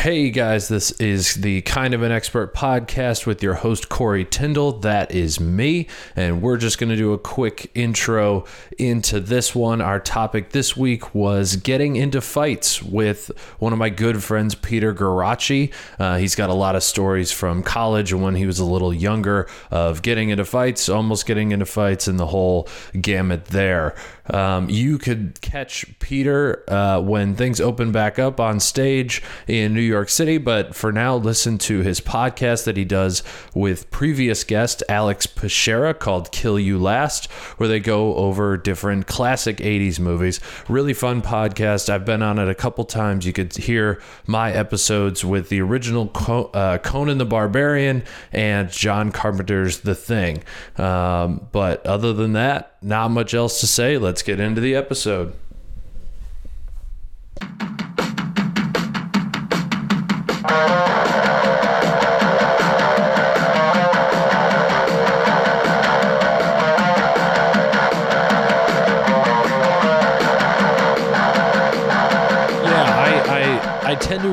Hey guys, this is the Kind of an Expert podcast with your host Corey Tyndall. That is me, and we're just going to do a quick intro into this one. Our topic this week was getting into fights with one of my good friends, Peter Guarraci. Uh, he's got a lot of stories from college and when he was a little younger of getting into fights, almost getting into fights, and the whole gamut there. Um, you could catch Peter uh, when things open back up on stage in New York City, but for now, listen to his podcast that he does with previous guest Alex Pischera called Kill You Last, where they go over different classic 80s movies. Really fun podcast. I've been on it a couple times. You could hear my episodes with the original uh, Conan the Barbarian and John Carpenter's The Thing. Um, but other than that, not much else to say. Let's get into the episode.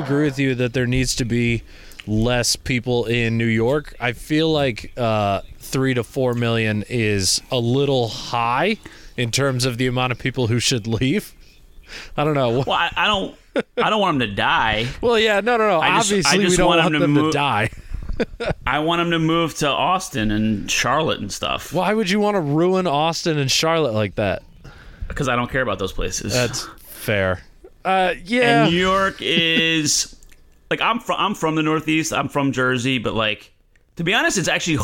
Agree with you that there needs to be less people in New York. I feel like uh, three to four million is a little high in terms of the amount of people who should leave. I don't know. Well, I, I don't. I don't want them to die. Well, yeah, no, no, no. I just- Obviously, I we don't want want them them to to die. I want them to move to Austin and Charlotte and stuff Why would you want to ruin Austin and Charlotte like that? because I don't care about those places. That's fair. Uh, yeah. and New York is like I'm from. I'm from the Northeast. I'm from Jersey, but like to be honest, it's actually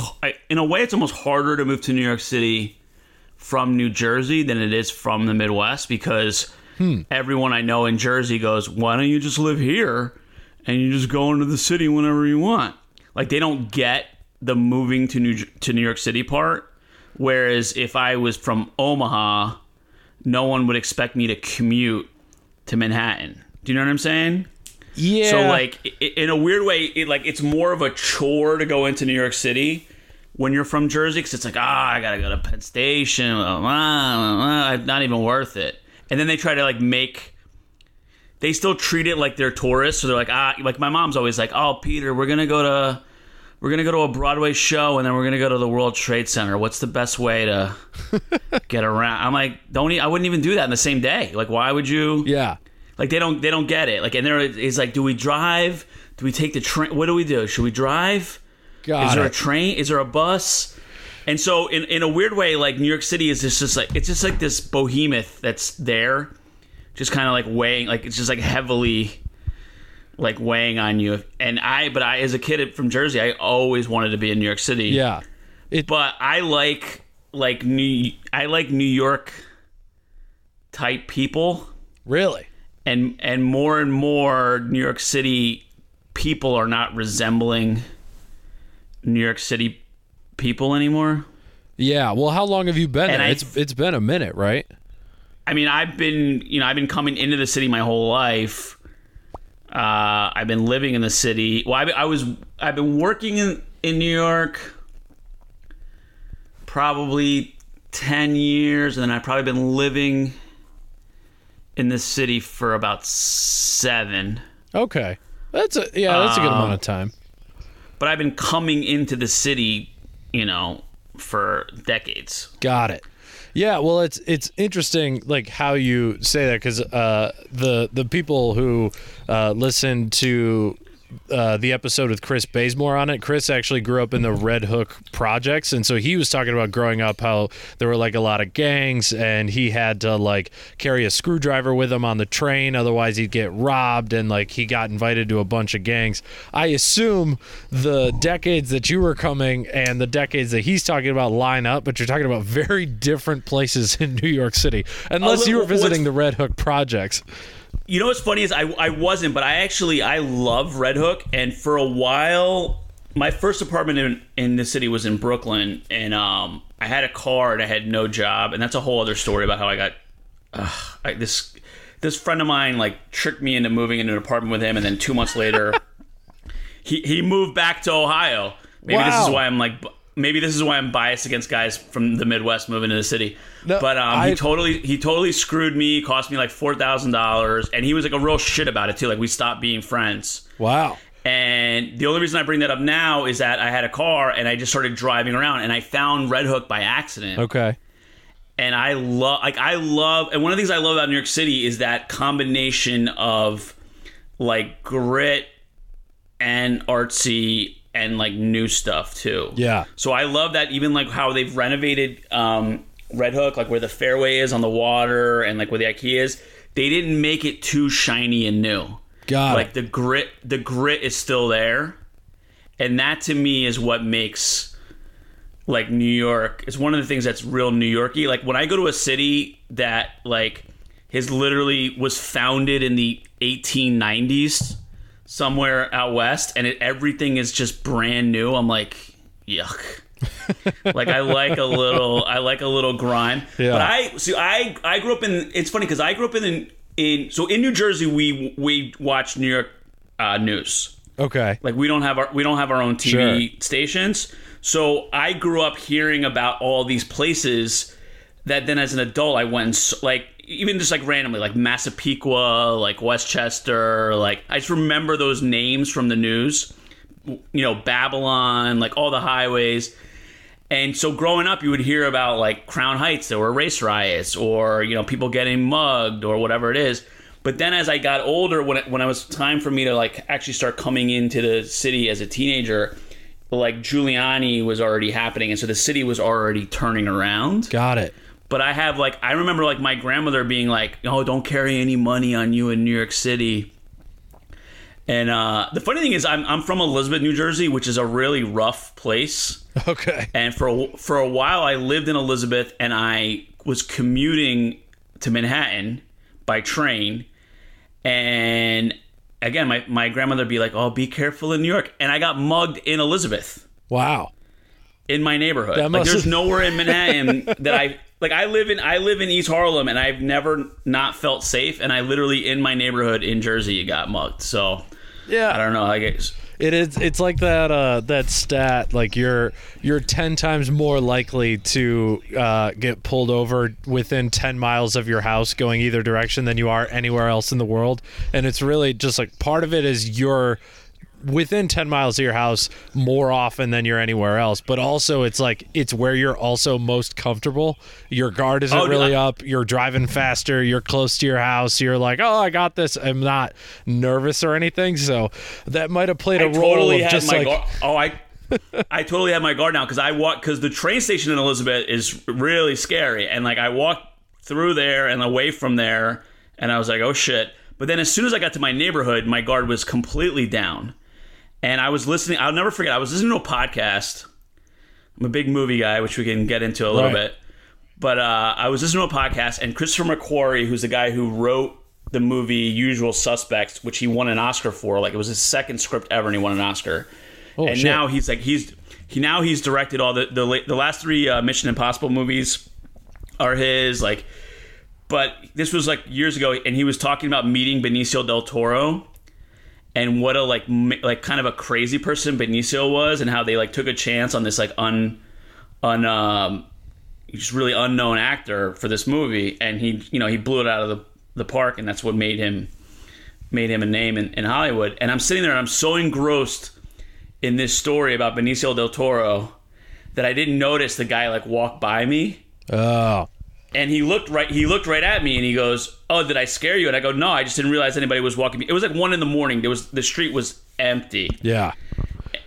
in a way it's almost harder to move to New York City from New Jersey than it is from the Midwest because everyone I know in Jersey goes, "Why don't you just live here and you just go into the city whenever you want?" Like they don't get the moving to New to New York City part. Whereas if I was from Omaha, no one would expect me to commute to Manhattan. Do you know what I'm saying? yeah. So like in a weird way, it like it's more of a chore to go into New York City when you're from Jersey because it's like ah I gotta go to Penn Station, blah, blah, blah, blah, not even worth it. And then they try to like make. They still treat it like they're tourists, so they're like ah like my mom's always like oh Peter we're gonna go to. We're gonna go to a Broadway show and then we're gonna go to the World Trade Center. What's the best way to get around? I'm like, don't. I wouldn't even do that in the same day. Like, why would you? yeah. Like they don't they don't get it. Like and there is like, do we drive? Do we take the train? What do we do? Should we drive? Got is there it. a train? Is there a bus? And so in in a weird way, like New York City is just, just like it's just like this behemoth that's there, just kind of like weighing like it's just like heavily like weighing on you. And I but I as a kid from Jersey, I always wanted to be in New York City. yeah. It, But I like like New I like New York type people really. and and more and more New York City people are not resembling New York City people anymore. Yeah. Well, how long have you been And there? I- it's it's been a minute, right? I mean, I've been you know I've been coming into the city my whole life. Uh, I've been living in the city. Well, I, I was I've been working in in New York probably ten years, and then I've probably been living in the city for about seven. Okay. That's a yeah. That's a good Um, amount of time. but I've been coming into the city, you know, for decades. Got it. Yeah, well, it's it's interesting, like how you say that, because uh, the the people who uh, listen to uh, the episode with Chris Bazemore on it, Chris actually grew up in the Red Hook projects, and so he was talking about growing up how there were like a lot of gangs, and he had to like carry a screwdriver with him on the train, otherwise he'd get robbed, and like he got invited to a bunch of gangs. I assume the decades that you were coming and the decades that he's talking about line up, but you're talking about very different places in New York City, unless you were visiting the Red Hook projects. You know what's funny is I I wasn't, but I actually I love Red Hook, and for a while, my first apartment in in the city was in Brooklyn, and um I had a car and I had no job, and that's a whole other story about how I got uh, I, this this friend of mine like tricked me into moving into an apartment with him, and then two months later, he he moved back to Ohio. Maybe this is why I'm like maybe this is why I'm biased against guys from the Midwest moving to the city. No, but um, I- he totally he totally screwed me. Cost me like four thousand dollars, and he was like a real shit about it too. Like we stopped being friends. Wow. And the only reason I bring that up now is that I had a car and I just started driving around and I found Red Hook by accident. Okay. And I love, like, I love, and one of the things I love about New York City is that combination of like grit and artsy and like new stuff too. Yeah. So I love that even like how they've renovated um, Red Hook, like where the fairway is on the water and like where the IKEA is. They didn't make it too shiny and new Got like it. the grit the grit is still there and that to me is what makes like new york it's one of the things that's real new yorky like when i go to a city that like has literally was founded in the 1890s somewhere out west and it, everything is just brand new i'm like yuck like I like a little I like a little grime. Yeah. But I see I I grew up in it's funny cuz I grew up in in so in New Jersey we we watch New York uh, news. Okay. Like we don't have our we don't have our own TV stations. So I grew up hearing about all these places that then as an adult I went and like even just like randomly like Massapequa, like Westchester, like I just remember those names from the news. You know, Babylon, like all the highways. And so growing up, you would hear about like Crown Heights, there were race riots, or you know people getting mugged, or whatever it is. But then as I got older, when it, when it was time for me to like actually start coming into the city as a teenager, like Giuliani was already happening, and so the city was already turning around. Got it. But I have like I remember like my grandmother being like, "Oh, don't carry any money on you in New York City." And uh, the funny thing is, I'm I'm from Elizabeth, New Jersey, which is a really rough place. Okay. And for a, for a while, I lived in Elizabeth, and I was commuting to Manhattan by train. And again, my, my grandmother would be like, "Oh, be careful in New York." And I got mugged in Elizabeth, Wow. in my neighborhood. Like, there's nowhere in Manhattan that I like. I live in I live in East Harlem, and I've never not felt safe. And I literally in my neighborhood in Jersey got mugged. So Yeah. I don't know. I guess It is. It's like that. Uh, that stat. Like you're you're ten times more likely to uh, get pulled over within ten miles of your house, going either direction, than you are anywhere else in the world. And it's really just like part of it is you're within 10 miles of your house more often than you're anywhere else but also it's like it's where you're also most comfortable your guard isn't Oh, really I- up you're driving faster you're close to your house you're like oh i got this i'm not nervous or anything so that might have played a I role totally just my like guard. Oh, I. I totally had my guard now because I walk because the train station in Elizabeth is really scary, and like I walked through there and away from there, and I was like, oh shit. But then as soon as I got to my neighborhood, my guard was completely down, and I was listening. I'll never forget. I was listening to a podcast. I'm a big movie guy, which we can get into a little Right. bit. But uh, I was listening to a podcast, and Christopher McQuarrie, who's the guy who wrote the movie Usual Suspects, which he won an Oscar for, like it was his second script ever, and he won an Oscar. and Oh, shit. now he's like he's he now he's directed all the the, the last three uh, Mission Impossible movies are his. Like, but this was like years ago, and he was talking about meeting Benicio del Toro and what a like ma- like kind of a crazy person Benicio was, and how they like took a chance on this like un un um just really unknown actor for this movie, and he you know he blew it out of the the park, and that's what made him made him a name in, in Hollywood. And I'm sitting there, and I'm so engrossed in this story about Benicio del Toro that I didn't notice the guy like walk by me oh and he looked right he looked right at me and he goes oh did i scare you? And i go no i just didn't realize anybody was walking me. It was like one in the morning. There was the street was empty. Yeah.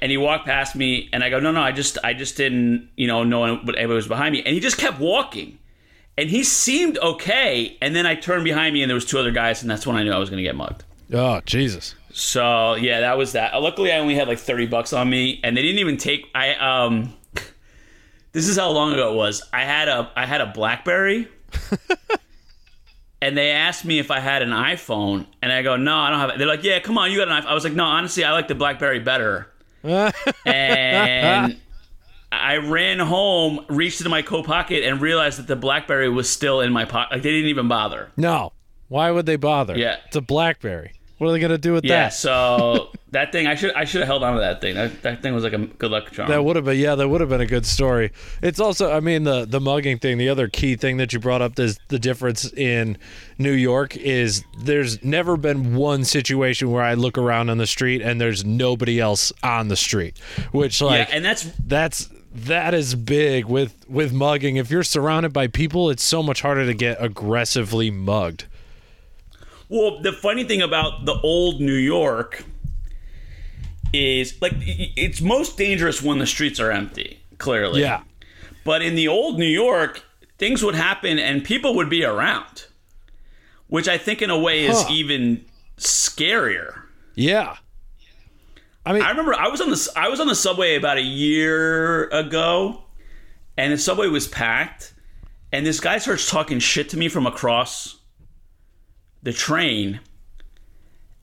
And he walked past me and i go no no i just i just didn't you know know what anybody was behind me. And he just kept walking. And he seemed okay. And then i turned behind me and there was two other guys and that's when i knew i was going to get mugged. Oh jesus. So yeah that was that. Luckily i only had like 30 bucks on me and they didn't even take i um this is how long ago it was i had a i had a blackberry and they asked me if I had an iPhone, and I go, no, I don't have it. They're like, yeah, come on, you got an iPhone. I was like, no, honestly, I like the BlackBerry better. and I ran home, reached into my coat pocket, and realized that the BlackBerry was still in my pocket. Like they didn't even bother. no why would they bother Yeah. it's a blackberry What are they gonna do with Yeah, that? Yeah, so that thing I should I should have held on to that thing. That, that thing was like a good luck charm. That would have been yeah, that would have been a good story. It's also I mean the the mugging thing, the other key thing that you brought up is the difference in New York is there's never been one situation where I look around on the street and there's nobody else on the street. Which like yeah, like and that's that's that is big with with mugging. If you're surrounded by people, it's so much harder to get aggressively mugged. Well, the funny thing about the old New York is like it's most dangerous when the streets are empty, clearly. Yeah. But in the old New York, things would happen and people would be around, which I think in a way is Huh. even scarier. Yeah. I mean I remember I was on the I was on the subway about a year ago, and the subway was packed, and this guy starts talking shit to me from across the train,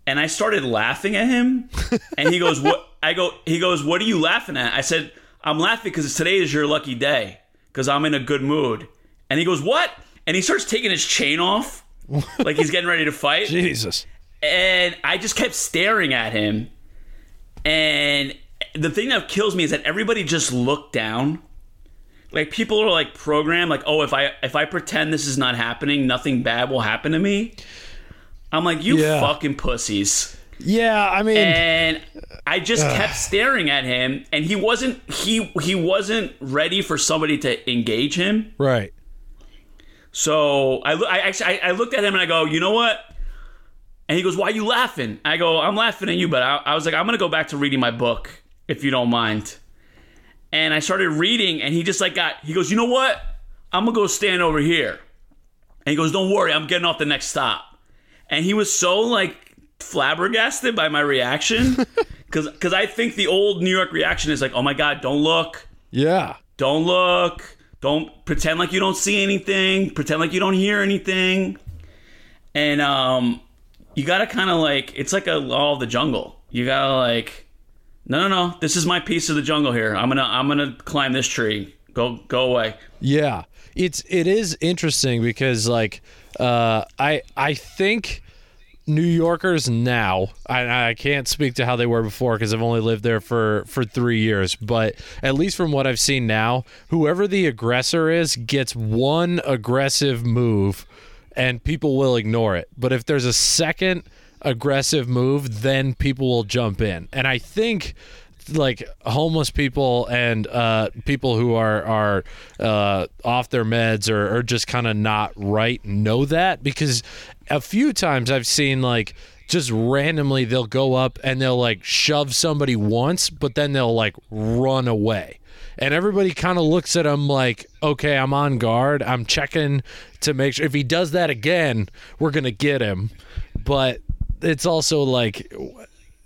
and I started laughing at him, and he goes, "What?" I go, he goes, "What are you laughing at?" I said, "I'm laughing because today is your lucky day, because I'm in a good mood." And he goes, "What?" And he starts taking his chain off, like he's getting ready to fight Jesus. and I just kept staring at him. And the thing that kills me is that everybody just looked down. Like people are like programmed, like, oh, if I if I pretend this is not happening, nothing bad will happen to me. I'm like, you Yeah. fucking pussies. Yeah, I mean And I just kept staring at him, and he wasn't he he wasn't ready for somebody to engage him. right. So I, I actually I, I looked at him and I go, you know what? And he goes, why are you laughing? I go, I'm laughing at you, but I, I was like, I'm gonna go back to reading my book if you don't mind. And I started reading, and he just like got. He goes, you know what? I'm gonna go stand over here. And he goes, don't worry, I'm getting off the next stop. And he was so like flabbergasted by my reaction, because because I think the old New York reaction is like, oh my god, don't look. Yeah. don't look. Don't pretend like you don't see anything. Pretend like you don't hear anything. And um you gotta kind of like it's like a law of the jungle. You gotta like no no no. This is my piece of the jungle here. I'm gonna i'm gonna climb this tree. Go go away. Yeah, it's it is interesting because like uh, I I think New Yorkers now I, I can't speak to how they were before because I've only lived there for for three years, but at least from what I've seen now, whoever the aggressor is gets one aggressive move, and people will ignore it. But if there's a second aggressive move, then people will jump in, and I think like homeless people and uh, people who are are uh, off their meds or, or just kind of not right know that because a few times I've seen like just randomly they'll go up and they'll like shove somebody once, but then they'll like run away. And everybody kind of looks at him like, okay, I'm on guard. I'm checking to make sure if he does that again, we're going to get him. But it's also like,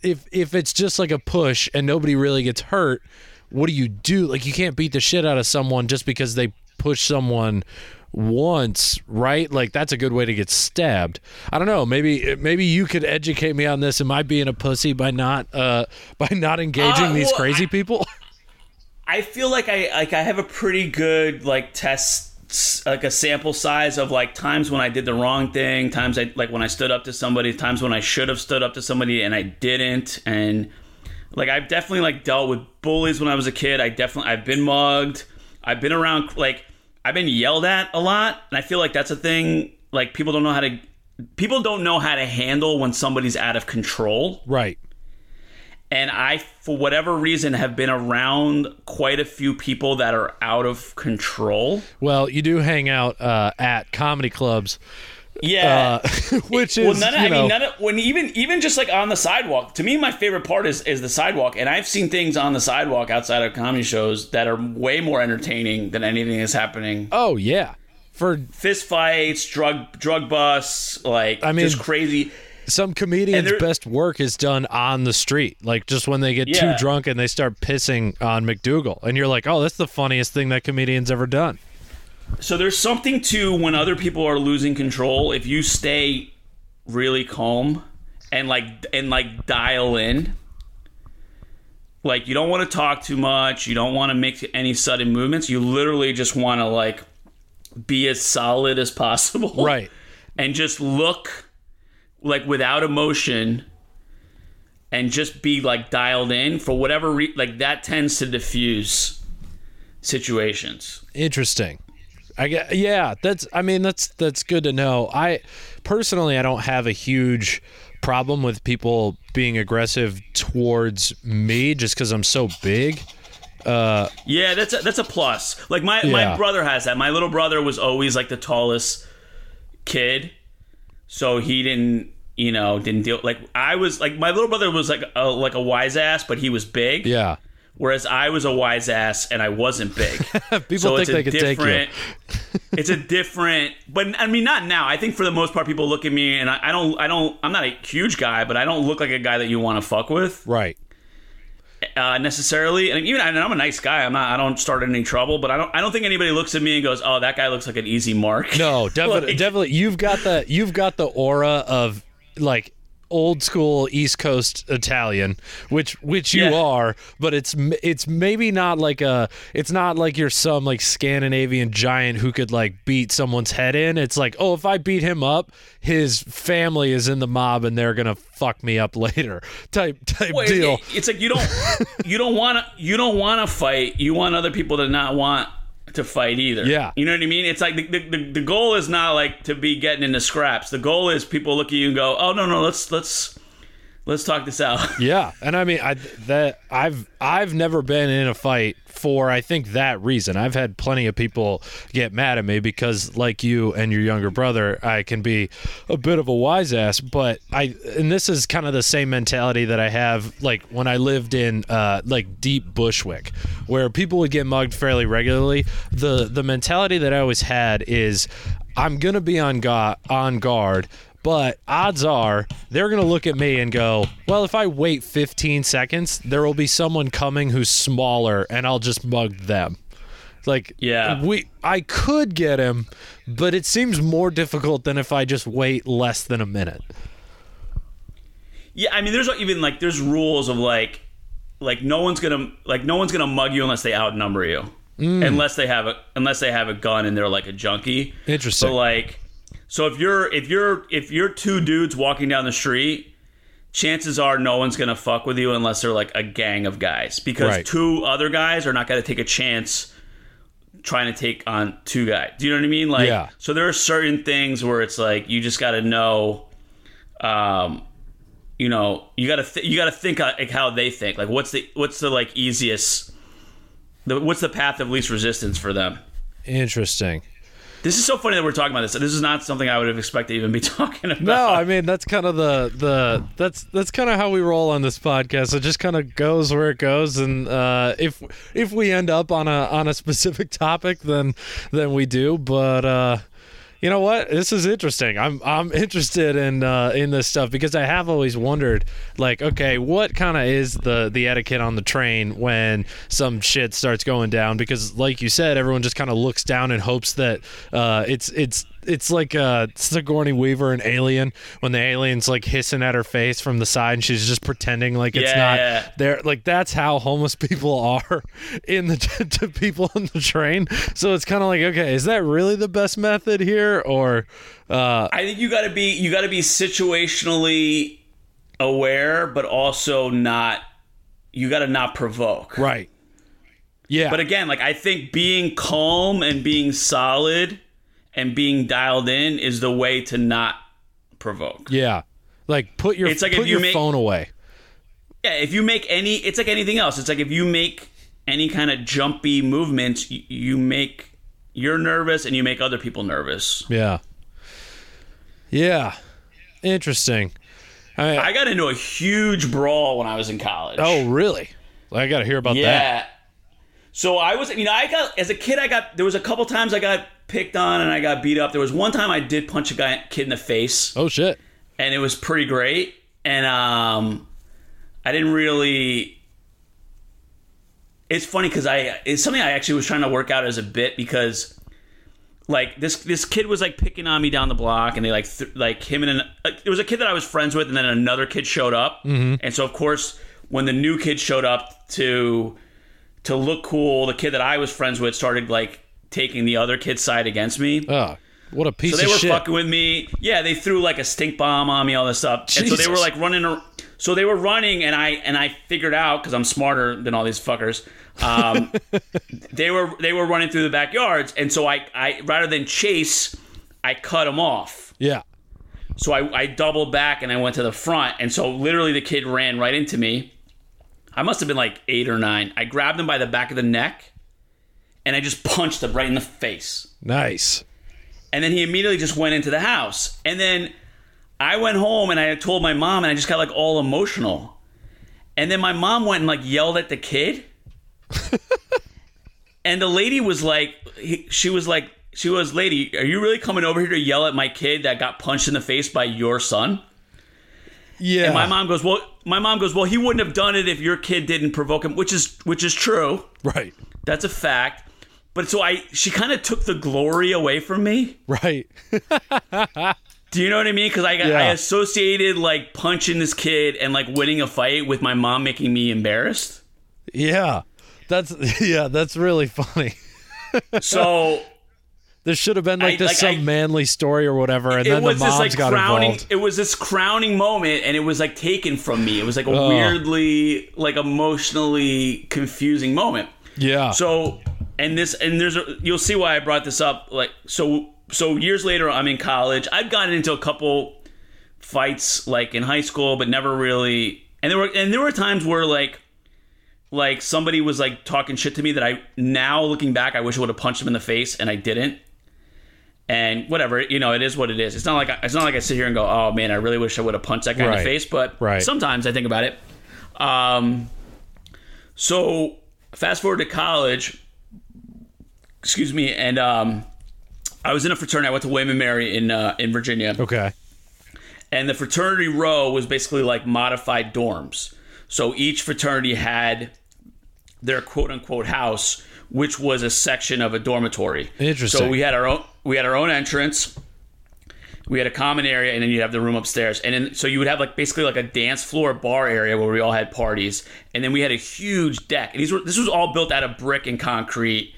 if if it's just like a push and nobody really gets hurt, what do you do? Like you can't beat the shit out of someone just because they push someone once, right? Like that's a good way to get stabbed. I don't know. Maybe maybe you could educate me on this. Am I being a pussy by not uh by not engaging Uh, these well, crazy I- people? i feel like i like i have a pretty good like test like a sample size of like times when i did the wrong thing times i like when i stood up to somebody times when i should have stood up to somebody and i didn't. And like i've definitely like dealt with bullies when i was a kid. I definitely i've been mugged. I've been around like i've been yelled at a lot. And i feel like that's a thing like people don't know how to people don't know how to handle when somebody's out of control. Right. And I, for whatever reason, have been around quite a few people that are out of control. Well, you do hang out uh, at comedy clubs, Yeah. uh, which is well, none of, I know, mean, none of, when even even just like on the sidewalk. To me, my favorite part is is the sidewalk, and I've seen things on the sidewalk outside of comedy shows that are way more entertaining than anything that's happening. oh yeah, for Fist fights, drug drug busts, like I mean- just crazy. Some comedians' best work is done on the street, like just when they get Yeah. too drunk and they start pissing on MacDougal, and you're like, oh, that's the funniest thing that comedian's ever done. So there's something to when other people are losing control. If you stay really calm and like and like dial in, like you don't want to talk too much. You don't want to make any sudden movements. You literally just want to like be as solid as possible, Right. And just look like without emotion and just be like dialed in for whatever re- like that tends to diffuse situations. Interesting. I get yeah, that's I mean that's that's good to know. I personally I don't have a huge problem with people being aggressive towards me just cuz I'm so big. Uh, Yeah, that's a, that's a plus. Like my Yeah. my brother has that. My little brother was always like the tallest kid, so he didn't you know didn't deal like I was like my little brother was like a, like a wise ass, but he was big. Yeah. Whereas I was a wise ass and I wasn't big. People so think it's they could take you. different. it's a different, but I mean, not now. I think for the most part, people look at me and I, I don't, I don't, I'm not a huge guy, but I don't look like a guy that you want to fuck with Right. Uh, necessarily. And even and I'm a nice guy. I'm not. I don't start any trouble, but I don't. I don't think anybody looks at me and goes, "Oh, that guy looks like an easy mark." No, definitely, Like- definitely. You've got the you've got the aura of like old school East Coast Italian, which which you Yeah. are, but it's it's maybe not like a it's not like you're some like Scandinavian giant who could like beat someone's head in. It's like, oh, if I beat him up, his family is in the mob and they're gonna fuck me up later. Type type Well, deal. it- it's like you don't you don't want to you don't want to fight. You want other people to not want to fight either. Yeah. you know what I mean. It's like the, the, the, the goal is not like to be getting into scraps. The goal is people look at you and go, "Oh no no, let's let's let's talk this out." Yeah, and I mean, I that I've I've never been in a fight for I think that reason. I've had plenty of people get mad at me because, like you and your younger brother, I can be a bit of a wise ass. But I and this is kind of the same mentality that I have like when I lived in uh, like deep Bushwick, where people would get mugged fairly regularly. The the mentality that I always had is I'm gonna be on guard on guard but odds are they're going to look at me and go, well, if I wait 15 seconds, there will be someone coming who's smaller and I'll just mug them. Like, Yeah. we I could get him, but it seems more difficult than if I just wait less than a minute. Yeah, I mean, there's even like there's rules of like like no one's gonna like no one's gonna mug you unless they outnumber you, mm. unless they have a unless they have a gun and they're like a junkie. Interesting. So like, so if you're if you're if you're two dudes walking down the street, chances are no one's gonna fuck with you unless they're like a gang of guys because Right. two other guys are not gonna take a chance trying to take on two guys. Do you know what I mean? Like, Yeah. so there are certain things where it's like you just got to know, um, you know, you got to th- you got to think uh, like how they think. Like, what's the what's the like easiest, the what's the path of least resistance for them? Interesting. This is so funny that we're talking about this. This is not something I would have expected to even be talking about. No, I mean that's kind of the the that's that's kind of how we roll on this podcast. It just kind of goes where it goes, and uh, if if we end up on a on a specific topic, then then we do. But uh, you know what? This is interesting. I'm I'm interested in uh, in this stuff because I have always wondered, like, okay, what kind of is the the etiquette on the train when some shit starts going down? Because, like you said, everyone just kind of looks down and hopes that uh, it's it's it's like uh, Sigourney Weaver and Alien when the alien's like hissing at her face from the side and she's just pretending like it's Yeah. not there. Like that's how homeless people are in the to people on the train. So it's kind of like, okay, is that really the best method here, or uh, I think you got to be you got to be situationally aware, but also not. You got to not provoke. right? Yeah, But again, like I think being calm and being solid and being dialed in is the way to not provoke. yeah. Like put your It's like if you your make- phone away. Yeah, if you make any, it's like anything else. It's like if you make any kind of jumpy movements, you, you make you're nervous and you make other people nervous. Yeah, yeah. Interesting. I, mean, I got into a huge brawl when I was in college. oh, really? I got to hear about that. Yeah. So I was, you know, I got as a kid. I got there was a couple times I got picked on and I got beat up. There was one time I did punch a guy kid in the face, Oh shit. and it was pretty great. And um, I didn't really. It's funny because I it's something I actually was trying to work out as a bit because, like this this kid was like picking on me down the block, and they like th- like him and an, like, there was a kid that I was friends with, and then another kid showed up, and so of course when the new kid showed up to to look cool, the kid that I was friends with started like taking the other kid's side against me. Oh, What a piece of shit. So they of were shit. fucking with me. Yeah, they threw like a stink bomb on me, all this stuff. And so they were like running. ar- So they were running, and I and I figured out because I'm smarter than all these fuckers. Um, they were they were running through the backyards, and so I I rather than chase, I cut them off. yeah. So I, I doubled back and I went to the front, and so literally the kid ran right into me. I must have been like eight or nine. I grabbed him by the back of the neck, and I just punched him right in the face. Nice. And then he immediately just went into the house. And then I went home and I told my mom, and I just got like all emotional. And then my mom went and like yelled at the kid. and the lady was like, he, she was like, she was, lady, are you really coming over here to yell at my kid that got punched in the face by your son? Yeah. And my mom goes, well, my mom goes, well, he wouldn't have done it if your kid didn't provoke him, which is which is true. Right. That's a fact. But so I, she kind of took the glory away from me. Right. Do you know what I mean? Because I, got I associated like punching this kid and like winning a fight with my mom making me embarrassed. Yeah. That's yeah, that's really funny. So There should have been like I- this like, some I- manly story or whatever, and then the was moms this like got crowning. involved. It was this crowning moment, and it was like taken from me. It was like a Oh. weirdly, like emotionally confusing moment. Yeah. So, and this, and there's, a, you'll see why I brought this up. Like, so, so years later, I'm in college. I've gotten into a couple fights, like in high school, but never really. And there were, and there were times where like, like somebody was like talking shit to me that I now looking back, I wish I would have punched them in the face, and I didn't. And whatever, you know, it is what it is. It's not like I, it's not like I sit here and go, "Oh man, I really wish I would have punched that guy in the face." But Right. sometimes I think about it. Um, so fast forward to college, excuse me, and um, I was in a fraternity. I went to William Mary in uh, in Virginia, okay. and the fraternity row was basically like modified dorms. So each fraternity had their quote unquote house, which was a section of a dormitory. Interesting. So we had our own we had our own entrance. We had a common area, and then you have the room upstairs. And then so you would have like basically like a dance floor bar area where we all had parties, and then we had a huge deck. And these were this was all built out of brick and concrete,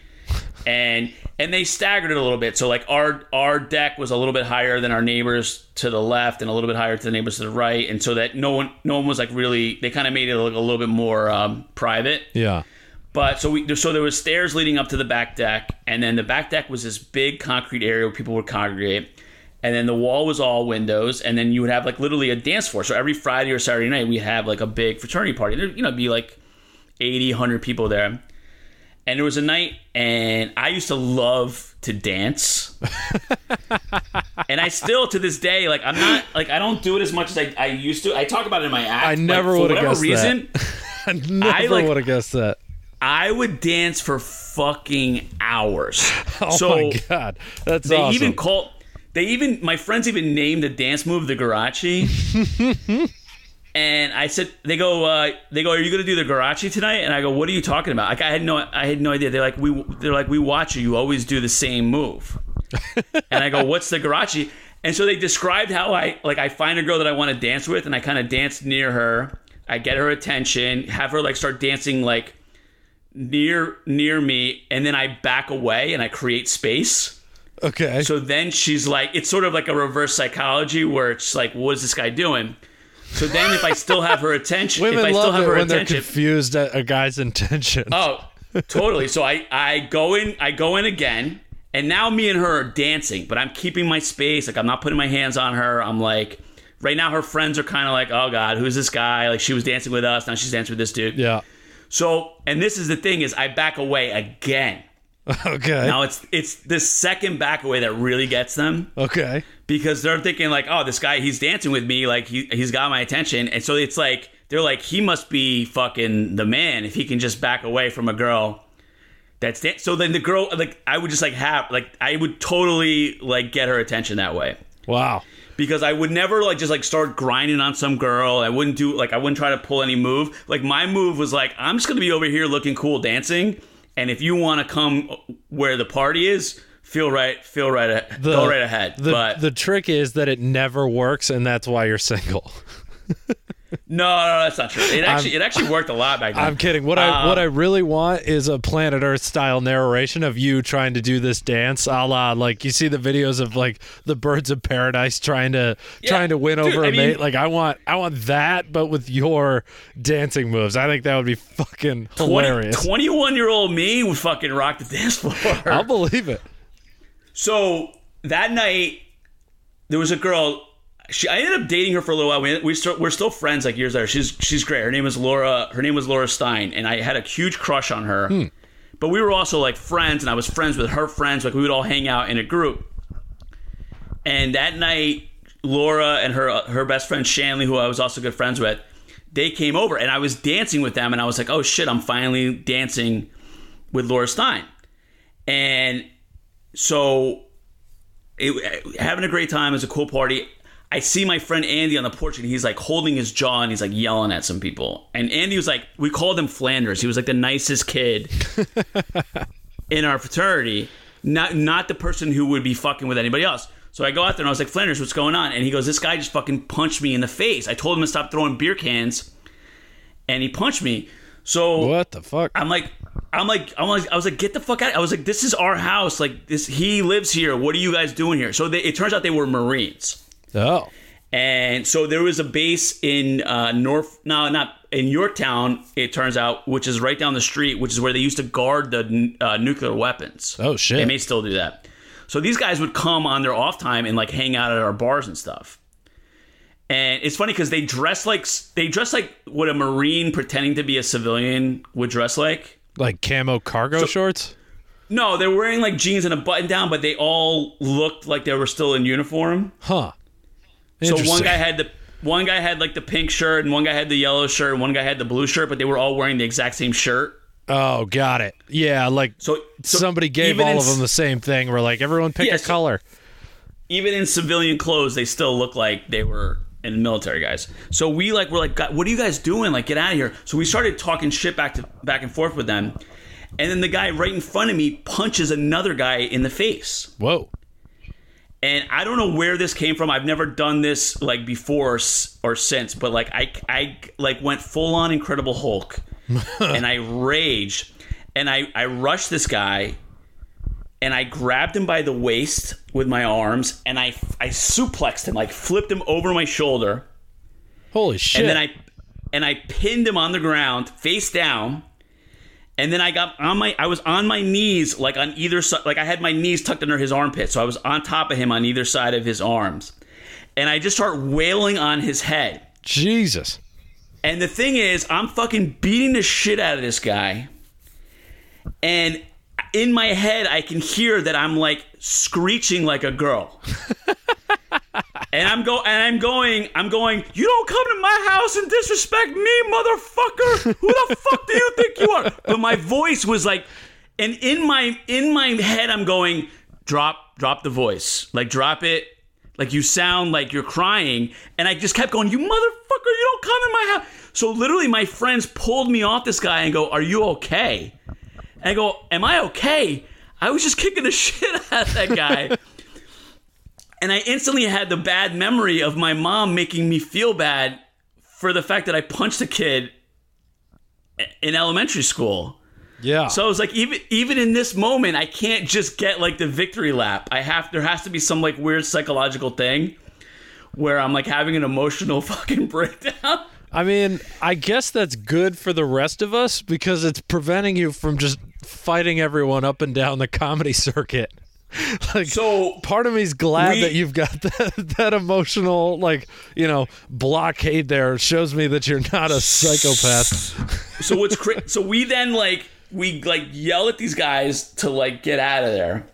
and and they staggered it a little bit. So like our our deck was a little bit higher than our neighbors to the left, and a little bit higher to the neighbors to the right, and so that no one no one was like really they kind of made it look a little bit more um, private. Yeah. But so we so there was stairs leading up to the back deck, and then the back deck was this big concrete area where people would congregate. And then the wall was all windows, and then you would have like literally a dance floor. So every Friday or Saturday night, we have like a big fraternity party. There, you know, be like 80, 100 people there. And there was a night, and I used to love to dance. and I still, to this day, like I'm not like I don't do it as much as I, I used to. I talk about it in my act. I never for would have guessed reason, that. I never like- would have guessed that. I would dance for fucking hours. Oh so my god, that's it. they awesome. even call they even my friends even named the dance move the Guarraci. and I said they go uh, they go are you gonna do the Guarraci tonight? And I go what are you talking about? Like I had no I had no idea. They're like we they're like we watch you. You always do the same move. and I go what's the Guarraci? And so they described how I like I find a girl that I want to dance with and I kind of dance near her. I get her attention, have her like start dancing like near near me, and then I back away and I create space. okay. So then she's like, it's sort of like a reverse psychology where it's like, what is this guy doing? So then if I still have her attention, if Women I still have her when they're attention, confused at a guy's intention. oh, totally. So I I go in I go in again, and now me and her are dancing, but I'm keeping my space. Like I'm not putting my hands on her. I'm like. Right now, her friends are kind of like, "Oh God, who's this guy?" Like she was dancing with us, now she's dancing with this dude. yeah. So, and this is the thing: is I back away again. Okay. Now it's it's the second back away that really gets them. okay. Because they're thinking like, oh, this guy, he's dancing with me, like he he's got my attention, and so it's like they're like, he must be fucking the man if he can just back away from a girl. That's dan- so then the girl like I would just like have like I would totally like get her attention that way Wow. because I would never like just like start grinding on some girl. I wouldn't do like I wouldn't try to pull any move. Like my move was like I'm just gonna be over here looking cool dancing, and if you want to come where the party is, feel right, feel right, a- The- go right ahead. The but the trick is that it never works, and that's why you're single. No, no, no, that's not true. It actually it actually worked a lot back then. I'm kidding. What I Um, what I really want is a Planet Earth style narration of you trying to do this dance, a la like you see the videos of like the birds of paradise trying to Yeah, trying to win dude, over a I mean- mate. Like I want I want that, but with your dancing moves. I think that would be fucking hilarious. 21 year old me would fucking rock the dance floor. I'll believe it. So that night, there was a girl. She, I ended up dating her for a little while. We, we still, we're still friends, like years later. She's she's great. Her name is Laura. Her name was Laura Stein, and I had a huge crush on her. Hmm. But we were also like friends, and I was friends with her friends. Like we would all hang out in a group. And that night, Laura and her her best friend Shanley, who I was also good friends with, they came over, and I was dancing with them, and I was like, "Oh shit, I'm finally dancing with Laura Stein." And so it, having a great time. It was a cool party. I see my friend Andy on the porch and he's like holding his jaw and he's like yelling at some people. And Andy was like, we called him Flanders. He was like the nicest kid in our fraternity, not not the person who would be fucking with anybody else. So I go out there and I was like, Flanders, what's going on? And he goes, this guy just fucking punched me in the face. I told him to stop throwing beer cans, and he punched me. So What the fuck? I'm like, I'm like, I'm like, I was like, get the fuck out! I was like, this is our house. Like this, he lives here. What are you guys doing here? So they, it turns out they were Marines, Oh. and so there was a base in uh, North, no, not in Yorktown. It turns out, which is right down the street, which is where they used to guard the uh, nuclear weapons. Oh shit. They may still do that. So these guys would come on their off time and like hang out at our bars and stuff. And it's funny because they dress like they dress like what a marine pretending to be a civilian would dress like. like camo cargo shorts? No, they're wearing like jeans and a button down, but they all looked like they were still in uniform. Huh. So one guy had the one guy had like the pink shirt, and one guy had the yellow shirt, and one guy had the blue shirt, but they were all wearing the exact same shirt. Oh, got it. Yeah, like So, so somebody gave all in of them the same thing. We're like, everyone pick Yeah, a so- color. even in civilian clothes, they still look like they were in military guys. So we like were like, "God, what are you guys doing? Like, get out of here! So we started talking shit back to back and forth with them, and then the guy right in front of me punches another guy in the face. Whoa. And I don't know where this came from. I've never done this like before or since, but like I I like went full on Incredible Hulk, and I raged, and I I rushed this guy, and I grabbed him by the waist with my arms, and I I suplexed him, like flipped him over my shoulder, Holy shit. and then I and I pinned him on the ground face down. And then I got on my I was on my knees like on either side like I had my knees tucked under his armpit so I was on top of him on either side of his arms. And I just start wailing on his head. Jesus. And the thing is, I'm fucking beating the shit out of this guy. And in my head, I can hear that I'm like screeching like a girl. and I'm go and I'm going, I'm going, you don't come to my house and disrespect me, motherfucker. Who the fuck do you think you are? But my voice was like and in my in my head I'm going, drop, drop the voice. Like drop it. Like you sound like you're crying. And I just kept going, you motherfucker, you don't come in my house. So literally my friends pulled me off this guy and go, Are you okay? And I go, Am I okay? I was just kicking the shit out of that guy. and I instantly had the bad memory of my mom making me feel bad for the fact that I punched a kid in elementary school. Yeah. So I was like, even even in this moment, I can't just get like the victory lap. I have there has to be some like weird psychological thing where I'm like having an emotional fucking breakdown. I mean, I guess that's good for the rest of us because it's preventing you from just fighting everyone up and down the comedy circuit. like So part of me's glad we- that you've got that, that emotional like, you know, blockade there It shows me that you're not a psychopath. so what's cra- so we then like we like yell at these guys to like get out of there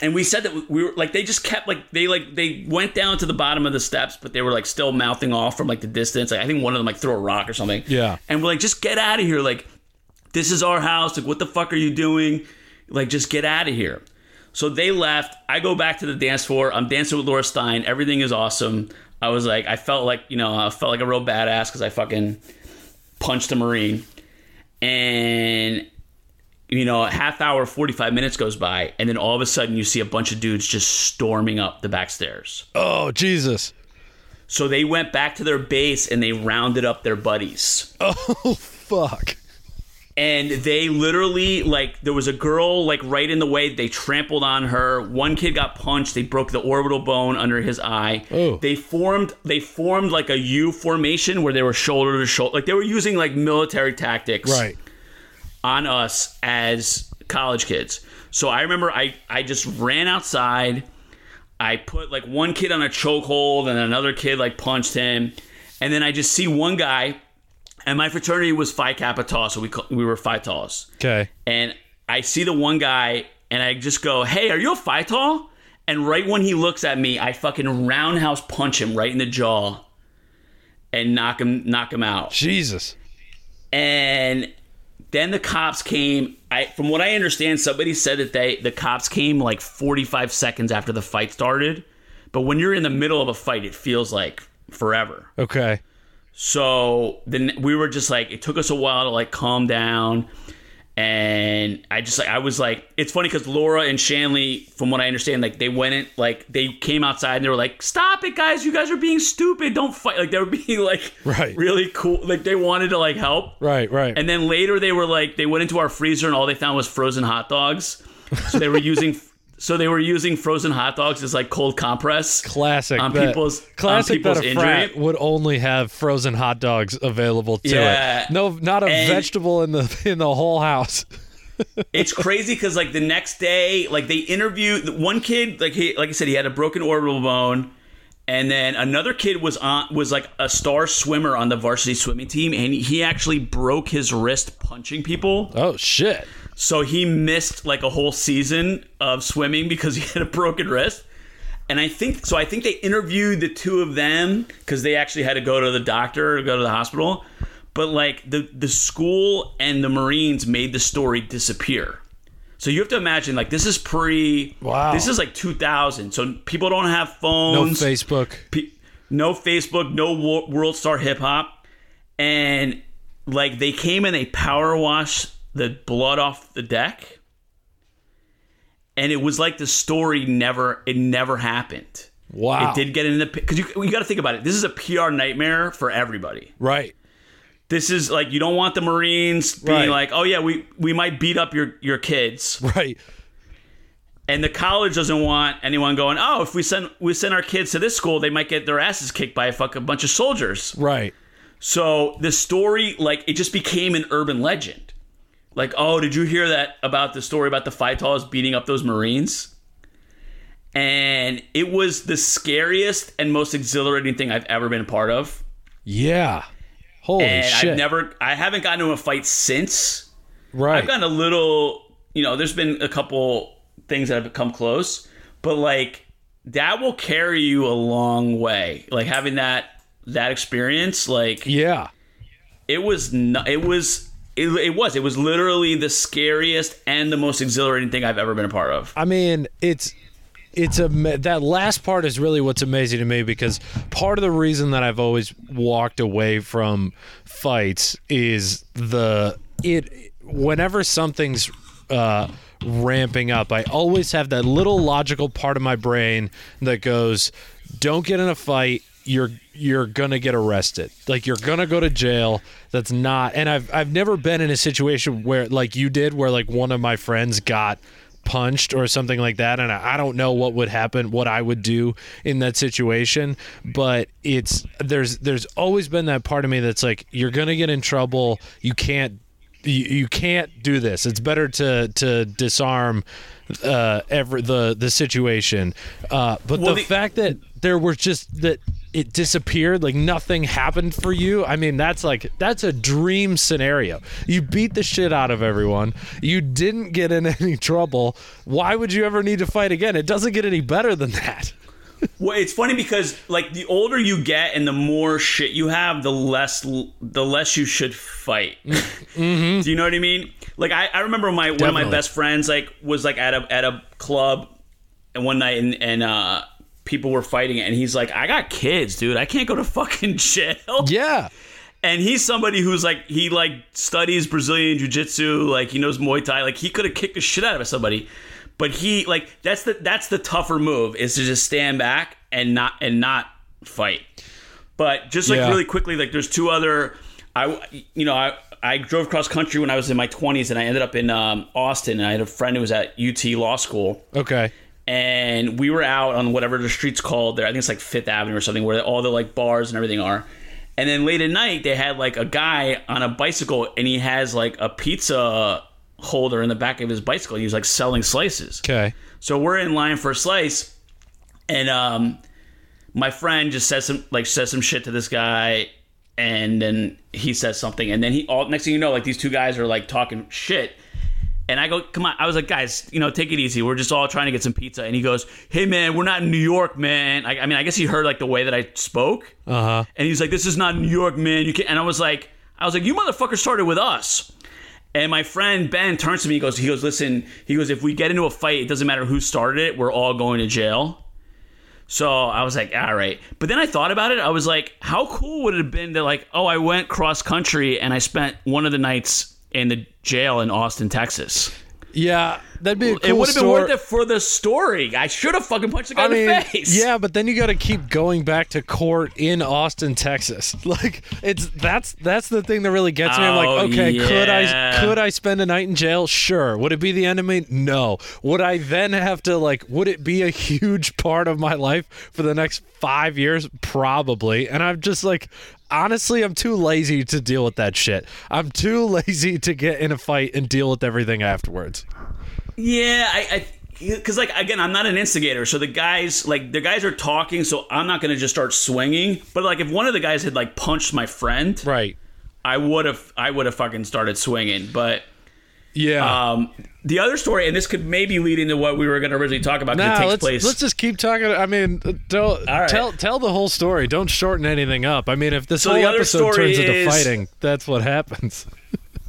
and we said that we were like they just kept like they like they went down to the bottom of the steps but they were like still mouthing off from like the distance. Like i think one of them like threw a rock or something. Yeah. and we're like just get out of here. Like this is our house. Like what the fuck are you doing? Like just get out of here. So they left. I go back to the dance floor. I'm dancing with laura stein. Everything is awesome. I was like i felt like you know i felt like a real badass because i fucking punched a marine. And you know a half hour 45 minutes goes by and then all of a sudden you see a bunch of dudes just storming up the back stairs Oh, Jesus. So they went back to their base and they rounded up their buddies. Oh fuck. and they literally like there was a girl like right in the way they trampled on her one kid got punched they broke the orbital bone under his eye Oh. they formed they formed like a u formation where they were shoulder to shoulder like they were using like military tactics Right. On us as college kids so i remember i i just ran outside i put like one kid on a chokehold and another kid like punched him and then i just see one guy and my fraternity was Phi Kappa Tau, so we we were Phi Taus Okay. and I see the one guy, and I just go, "Hey, are you a Phi Tau?" And right when he looks at me, I fucking roundhouse punch him right in the jaw, and knock him knock him out. Jesus. And then the cops came. I, from what I understand, somebody said that they the cops came like 45 seconds after the fight started. But when you're in the middle of a fight, it feels like forever. Okay. So then we were just like, it took us a while to like calm down. And I just like, I was like, it's funny because Laura and Shanley, from what I understand, like they went in, like they came outside and they were like, stop it, guys. You guys are being stupid. Don't fight. Like they were being like Right. really cool. Like they wanted to like help. Right. Right. And then later they were like, they went into our freezer and all they found was frozen hot dogs. So they were using, so they were using frozen hot dogs as like cold compress. classic on that- people's- on classic people's that a injury. frat would only have frozen hot dogs available to Yeah. it. No, not a And- vegetable in the in the whole house. it's crazy because like the next day, like they interviewed one kid, like he, like I said, he had a broken orbital bone, and then another kid was on was like a star swimmer on the varsity swimming team, and he actually broke his wrist punching people, Oh shit. So he missed like a whole season of swimming because he had a broken wrist. And I think so. I think they interviewed the two of them because they actually had to go to the doctor or go to the hospital. But like the the school and the Marines made the story disappear. So you have to imagine like this is pre. Wow. This is like 2000. So people don't have phones. No. Facebook. Pe- no Facebook, no wo- World Star Hip Hop, and like they came and they power washed the blood off the deck, and it was like the story never it never happened. Wow. It did get in the because you you got to think about it. This is a PR nightmare for everybody. Right. This is like you don't want the Marines being Right. like, oh yeah, we we might beat up your your kids, Right. and the college doesn't want anyone going, oh, if we send we send our kids to this school, they might get their asses kicked by a fucking bunch of soldiers. Right. So the story, like, it just became an urban legend. Like, oh, did you hear that about the story about the Phi Delts beating up those Marines? And it was the scariest and most exhilarating thing I've ever been a part of. Yeah. Holy And shit. I've never, I haven't gotten into a fight since. right. I've gotten a little, you know, there's been a couple things that have come close, but like that will carry you a long way. Like having that that experience, like yeah. it was it was it, it was it was literally the scariest and the most exhilarating thing I've ever been a part of. I mean, it's it's a that last part is really what's amazing to me because part of the reason that I've always walked away from fights is the it whenever something's uh ramping up I always have that little logical part of my brain that goes don't get in a fight you're you're gonna get arrested. Like you're gonna go to jail. That's not and I've I've never been in a situation where like you did where like one of my friends got punched or something like that and I I don't know what would happen what I would do in that situation but it's there's there's always been that part of me that's like you're going to get in trouble. You can't you, you can't do this. It's better to to disarm uh ever the the situation. Uh but Well, the the- fact that there was just that it disappeared like nothing happened for you i mean that's like that's a dream scenario. You beat the shit out of everyone. You didn't get in any trouble. Why would you ever need to fight again? It doesn't get any better than that Well, it's funny because like the older you get and the more shit you have, the less the less you should fight. Do you know what I mean? Like I, I remember my one of my best friends like was like at a at a club and one night and and uh people were fighting and he's like I got kids, dude. I can't go to fucking jail. yeah And he's somebody who's like he like studies Brazilian jiu-jitsu, like he knows Muay Thai, like he could have kicked the shit out of somebody. But he like that's the that's the tougher move is to just stand back and not and not fight. But just like Yeah. really quickly, like there's two other. I you know I I drove cross country when I was in my 20s, and I ended up in um, Austin. And I had a friend who was at UT Law School, Okay. and we were out on whatever the street's called there. I think it's like Fifth Avenue or something, where all the like bars and everything are. And then late at night, they had like a guy on a bicycle, and he has like a pizza holder in the back of his bicycle. He was like selling slices. Okay. So we're in line for a slice, and um, my friend just says some like says some shit to this guy, and then he says something, and then he all next thing you know, like these two guys are like talking shit. And I go, come on. I was like, guys, you know, take it easy. We're just all trying to get some pizza. And he goes, hey, man, we're not in New York, man. I, I mean, I guess he heard like the way that I spoke. Uh huh. And he's like, "This is not New York, man. You can't." And I was like, "I was like, you motherfucker started with us." And my friend Ben turns to me. He goes, "He goes, listen. He goes, if we get into a fight, it doesn't matter who started it. We're all going to jail." So I was like, "All right." But then I thought about it. I was like, "How cool would it have been to like, oh, I went cross country and I spent one of the nights in the jail in Austin, Texas." Yeah, that'd be a cool it would have been worth it for the story. I should have fucking punched the guy I in the face. yeah, but then you got to keep going back to court in Austin, Texas. Like it's that's that's the thing that really gets me. I'm Oh, like, okay, could I could I spend a night in jail? Sure. Would it be the end of me? No. Would I then have to like? Would it be a huge part of my life for the next five years? Probably. And I'm just like. Honestly, I'm too lazy to deal with that shit. I'm too lazy to get in a fight and deal with everything afterwards. Yeah, I, because like again, I'm not an instigator, so the guys like the guys are talking, so I'm not gonna just start swinging. But like if one of the guys had like punched my friend, Right. I would have I would have fucking started swinging. But Yeah. um, the other story, and this could maybe lead into what we were gonna originally talk about Nah, it takes let's place. let's just keep talking. I mean, don't right. tell tell the whole story. Don't shorten anything up. I mean, if this So whole episode turns into is- fighting, that's what happens.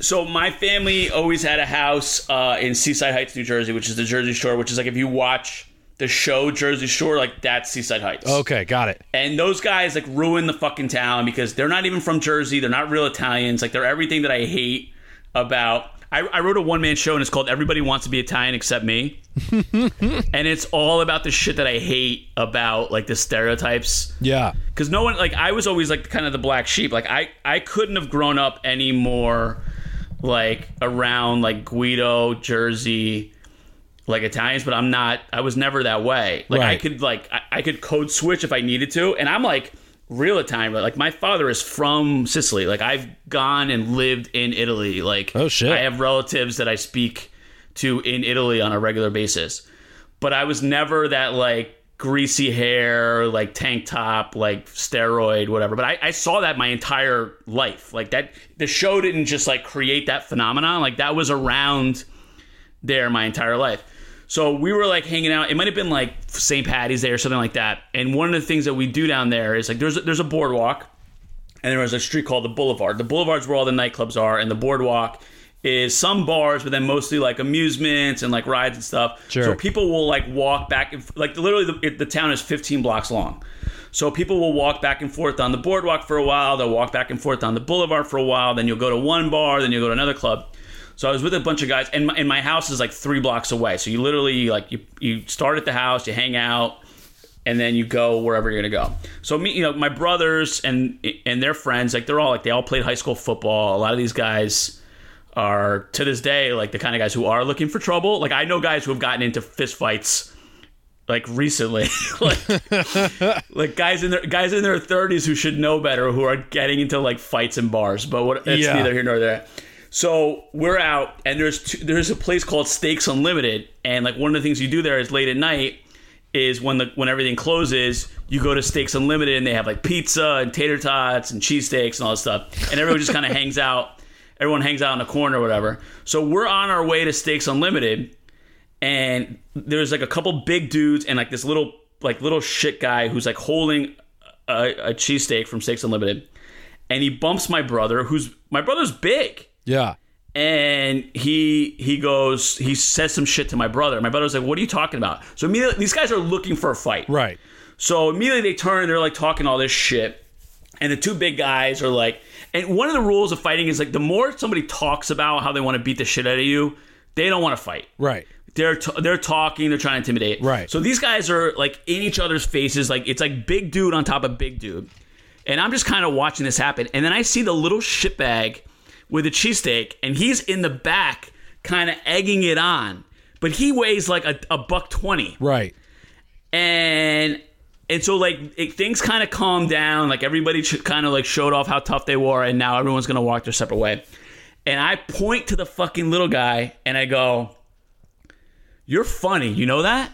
So my family always had a house uh, in Seaside Heights, New Jersey, which is the Jersey Shore. Which is like if you watch the show Jersey Shore, like that's Seaside Heights. Okay, got it. And those guys like ruin the fucking town because they're not even from Jersey. They're not real Italians. Like they're everything that I hate about. I, I wrote a one man show and it's called Everybody Wants to Be Italian Except Me. and it's all about the shit that I hate about like the stereotypes. Yeah, Because no one like I was always like kind of the black sheep. Like I I couldn't have grown up any more like around like Guido, Jersey, like Italians, but I'm not. I was never that way. Like I could like I, I could code switch if I needed to, and I'm like real Italian. But like my father is from Sicily. Like I've gone and lived in Italy. Like Oh, shit. I have relatives that I speak to in Italy on a regular basis. But I was never that like greasy hair, like tank top, like steroid, whatever. But I, I saw that my entire life. Like that, the show didn't just like create that phenomenon. Like that was around there my entire life. So we were like hanging out. It might have been like St. Patty's Day or something like that. And one of the things that we do down there is like there's a, there's a boardwalk, and there was a street called the Boulevard. The Boulevard's where all the nightclubs are, and the boardwalk is some bars, but then mostly like amusements and like rides and stuff. Sure. So people will like walk back and like literally the, it, the town is 15 blocks long. So people will walk back and forth on the boardwalk for a while. They'll walk back and forth on the boulevard for a while. Then you'll go to one bar. Then you'll go to another club. So I was with a bunch of guys, and my, and my house is like three blocks away. So you literally like you you start at the house, you hang out, and then you go wherever you're gonna go. So me, you know, my brothers and and their friends, like they're all like they all played high school football. A lot of these guys are to this day like the kind of guys who are looking for trouble. Like I know guys who have gotten into fist fights like recently, like like guys in their guys in their 30s who should know better who are getting into like fights in bars. But what it's Yeah. neither here nor there. So we're out, and there's two, there's a place called Steaks Unlimited, and like one of the things you do there is late at night is when the when everything closes, you go to Steaks Unlimited, and they have like pizza and tater tots and cheesesteaks and all this stuff, and everyone just kind of hangs out. Everyone hangs out in the corner or whatever. So we're on our way to Steaks Unlimited, and there's like a couple big dudes and like this little like little shit guy who's like holding a, a cheesesteak from Steaks Unlimited, and he bumps my brother, who's my brother's big yeah. and he he goes he says some shit to my brother. My brother's like, "What are you talking about?" So immediately these guys are looking for a fight. Right. So immediately they turn, they're like talking all this shit, and the two big guys are like, and one of the rules of fighting is like the more somebody talks about how they want to beat the shit out of you, they don't want to fight. Right. They're t- they're talking, they're trying to intimidate. Right. So these guys are like in each other's faces, like it's like big dude on top of big dude. And I'm just kind of watching this happen. And then I see the little shitbag with a cheesesteak, and he's in the back, kind of egging it on. But he weighs like a, a buck twenty, Right. and and so like it, things kind of calmed down. Like everybody kind of like showed off how tough they were, and now everyone's gonna walk their separate way. And I point to the fucking little guy, and I go, "You're funny, you know that?"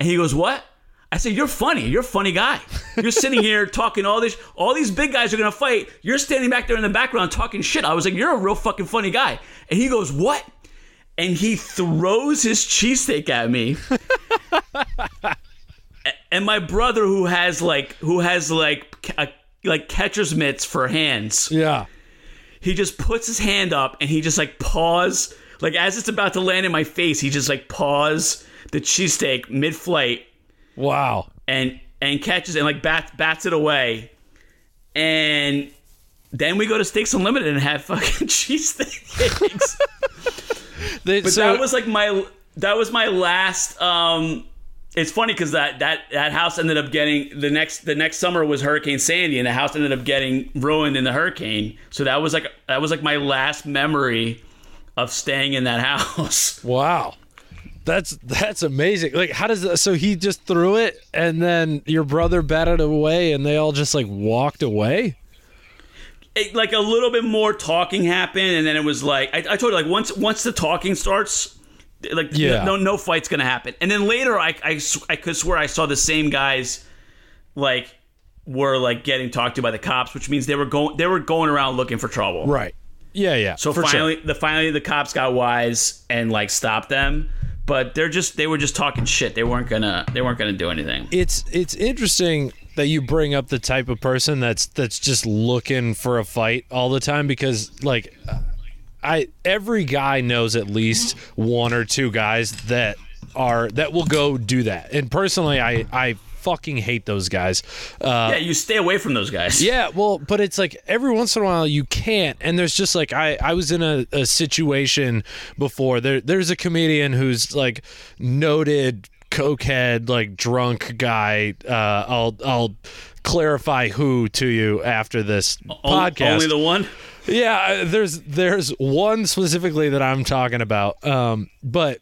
And he goes, "What?" I said, "You're funny. You're a funny guy. You're sitting here talking all this. All these big guys are gonna fight. You're standing back there in the background talking shit." I was like, "You're a real fucking funny guy." And he goes, "What?" And he throws his cheesesteak at me. and my brother, who has like who has like ca- like catcher's mitts for hands, Yeah. he just puts his hand up and he just like paws like as it's about to land in my face, he just like paws the cheesesteak mid flight Wow. and and catches and like bats bats it away. And then we go to Steaks Unlimited and have fucking cheesesteaks. But so, that was like my that was my last um it's funny because that, that that house ended up getting the next the next summer was Hurricane Sandy and the house ended up getting ruined in the hurricane. So that was like that was like my last memory of staying in that house. wow. That's that's amazing. Like, how does that? So he just threw it, and then your brother batted away, and they all just like walked away. It, like a little bit more talking happened, and then it was like I, I told you like once once the talking starts, like Yeah. no no fight's gonna happen. And then later I, I, I could swear I saw the same guys like were like getting talked to by the cops, which means they were going they were going around looking for trouble. Right. Yeah. Yeah. So for sure. finally, the finally the cops got wise and like stopped them. But they're just they were just talking shit. They weren't gonna they weren't gonna do anything. it's it's interesting that you bring up the type of person that's that's just looking for a fight all the time because like I every guy knows at least one or two guys that are that will go do that. And personally I I fucking hate those guys. Uh yeah, you stay away from those guys. yeah, well, but it's like every once in a while you can't, and there's just like I I was in a, a situation before. There there's a comedian who's like noted cokehead, like drunk guy. Uh, I'll I'll clarify who to you after this O- podcast. Only the one. Yeah, there's there's one specifically that I'm talking about. Um, but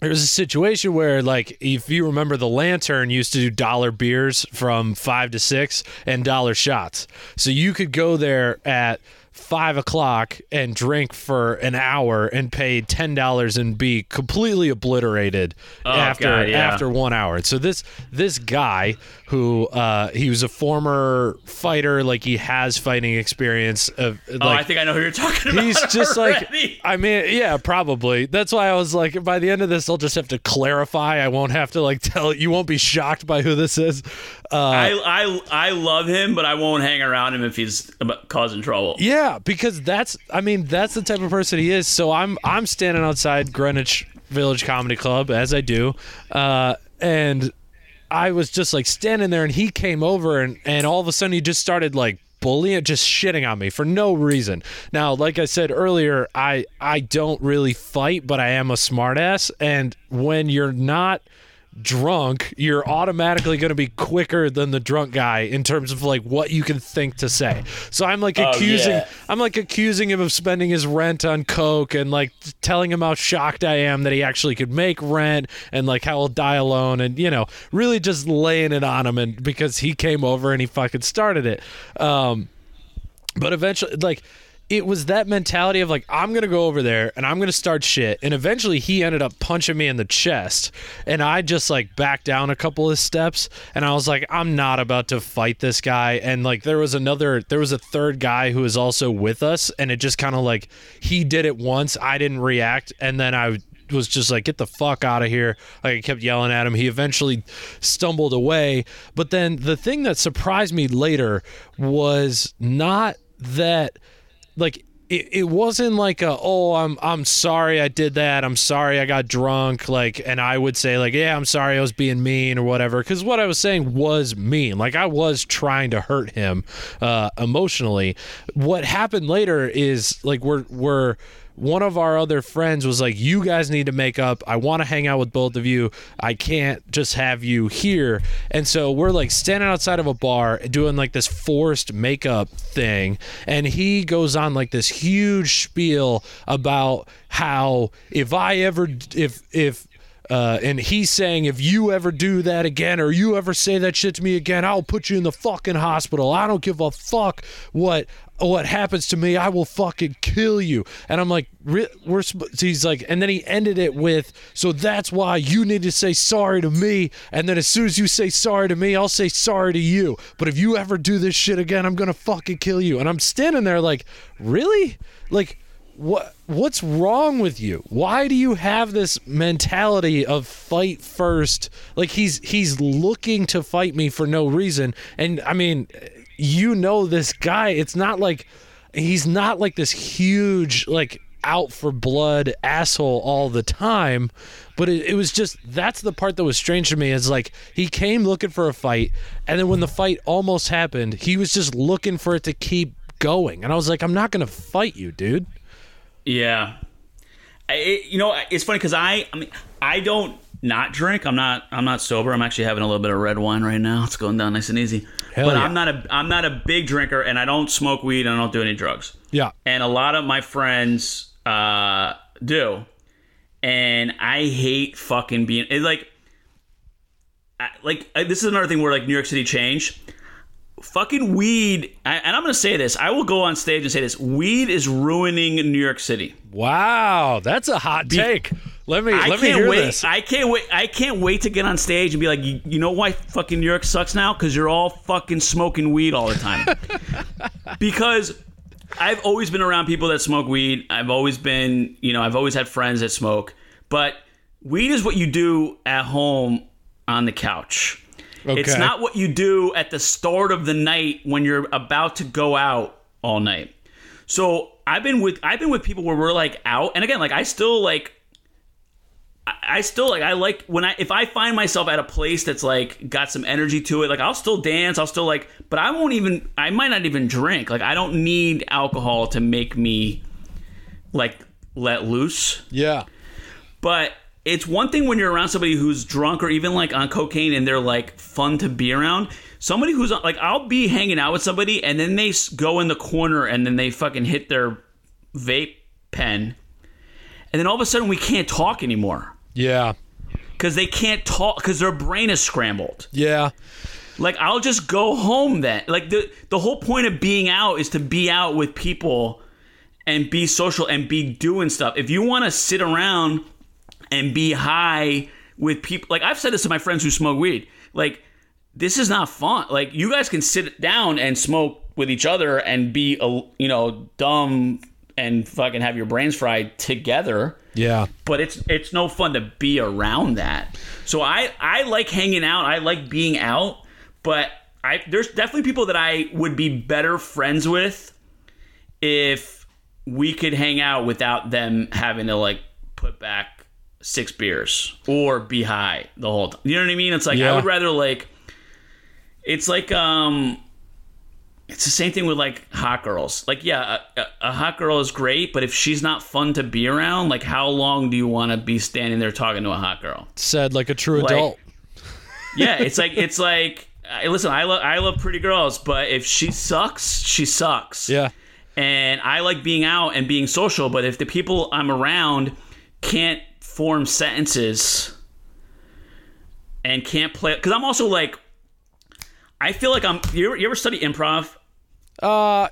there was a situation where, like, if you remember, the Lantern used to do dollar beers from five to six and dollar shots. So you could go there at five o'clock and drink for an hour and pay ten dollars and be completely obliterated after God, yeah. after one hour. So this this guy who uh, he was a former fighter, like he has fighting experience. Of Oh, like, I think I know who you're talking about. He's just like. I mean, yeah, probably. That's why I was like, by the end of this, I'll just have to clarify. I won't have to like tell. You won't be shocked by who this is. Uh, I, I I love him, but I won't hang around him if he's causing trouble. yeah, because that's. I mean, that's the type of person he is. So I'm I'm standing outside Greenwich Village Comedy Club as I do, uh, and I was just like standing there, and he came over, and and all of a sudden he just started like bullying, just shitting on me for no reason. Now, like I said earlier, I I don't really fight, but I am a smartass, and when you're not drunk, you're automatically going to be quicker than the drunk guy in terms of like what you can think to say. So I'm like accusing yeah. I'm like accusing him of spending his rent on coke and like telling him how shocked I am that he actually could make rent and like how he'll die alone and you know, really just laying it on him and because he came over and he fucking started it. Um but eventually like it was that mentality of like I'm gonna go over there and I'm gonna start shit, and eventually he ended up punching me in the chest, and I just like backed down a couple of steps, and I was like I'm not about to fight this guy, and like there was another, there was a third guy who was also with us, and it just kind of like he did it once, I didn't react, and then I was just like get the fuck out of here. Like i kept yelling at him. He eventually stumbled away. But then the thing that surprised me later was not that like it, it wasn't like a oh I'm I'm sorry I did that. I'm sorry I got drunk like and I would say like yeah I'm sorry I was being mean or whatever because what I was saying was mean. Like I was trying to hurt him uh, emotionally. What happened later is like we're we're one of our other friends was like, "You guys need to make up. I want to hang out with both of you. I can't just have you here." And so we're like standing outside of a bar doing like this forced makeup thing, and he goes on like this huge spiel about how if I ever if if uh, and he's saying, if you ever do that again or you ever say that shit to me again, I'll put you in the fucking hospital. I don't give a fuck what what happens to me. I will fucking kill you. And I'm like, we're. He's like, and then he ended it with, so that's why you need to say sorry to me. And then as soon as you say sorry to me, I'll say sorry to you. But if you ever do this shit again, I'm gonna fucking kill you. And I'm standing there like, really? Like what what's wrong with you? Why do you have this mentality of fight first? Like he's he's looking to fight me for no reason. And I mean, you know this guy, it's not like he's not like this huge like out for blood asshole all the time but it, it, was just that's the part that was strange to me is like he came looking for a fight and then when the fight almost happened he was just looking for it to keep going and i was like i'm not gonna fight you dude yeah, it, you know, it's funny because I, I mean, I don't not drink. I'm not. I'm not sober. I'm actually having a little bit of red wine right now. It's going down nice and easy. Hell but yeah. I'm not a. I'm not a big drinker, and I don't smoke weed, and I don't do any drugs. Yeah. And a lot of my friends uh, do, and I hate fucking being like. Like this is another thing where like New York City changed fucking weed and i'm gonna say this i will go on stage and say this weed is ruining new york city. Wow that's a hot take. Let me I let me hear wait, this. I can't wait i can't wait to get on stage and be like you, you know why fucking new york sucks now? Because you're all fucking smoking weed all the time. Because i've always been around people that smoke weed. I've always been you know i've always had friends that smoke. But weed is what you do at home on the couch Okay. It's not what you do at the start of the night when you're about to go out all night. So I've been with I've been with people where we're like out, and again, like I still like I still like I like when I if I find myself at a place that's like got some energy to it, like I'll still dance, I'll still like but I won't even I might not even drink. Like I don't need alcohol to make me like let loose. Yeah. But it's one thing when you're around somebody who's drunk or even like on cocaine and they're like fun to be around. Somebody who's like, I'll be hanging out with somebody and then they go in the corner and then they fucking hit their vape pen. And then all of a sudden we can't talk anymore. Yeah. Because they can't talk because their brain is scrambled. Yeah. Like I'll just go home then. Like the the whole point of being out is to be out with people and be social and be doing stuff. If you want to sit around and be high with people. Like I've said this to my friends who smoke weed. Like this is not fun. Like you guys can sit down and smoke with each other and be a you know dumb and fucking have your brains fried together. Yeah. But it's it's no fun to be around that. So I I like hanging out. I like being out, but I there's definitely people that I would be better friends with if we could hang out without them having to like put back six beers or be high the whole time. You know what I mean? It's like yeah. I would rather like it's like um it's the same thing with like hot girls. Like yeah, a, a, hot girl is great, but if she's not fun to be around, like how long do you want to be standing there talking to a hot girl? Said like a true like, adult. yeah, it's like it's like listen, I love I love pretty girls, but if she sucks, she sucks. Yeah. And I like being out and being social, but if the people I'm around can't form sentences and can't play because I'm also like I feel like I'm you ever, you ever study improv? Uh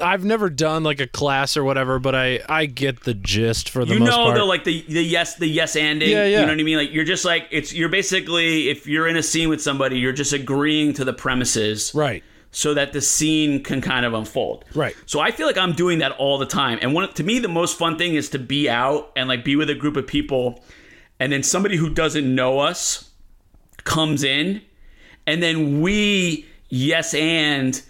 I've never done like a class or whatever, but I I get the gist for the you most know part. the like the the yes the yes anding. Yeah, yeah. You know what I mean? Like you're just like it's you're basically if you're in a scene with somebody, you're just agreeing to the premises. Right so that the scene can kind of unfold. Right. So I feel like I'm doing that all the time. And one to me the most fun thing is to be out and like be with a group of people. And then somebody who doesn't know us comes in. And then we yes and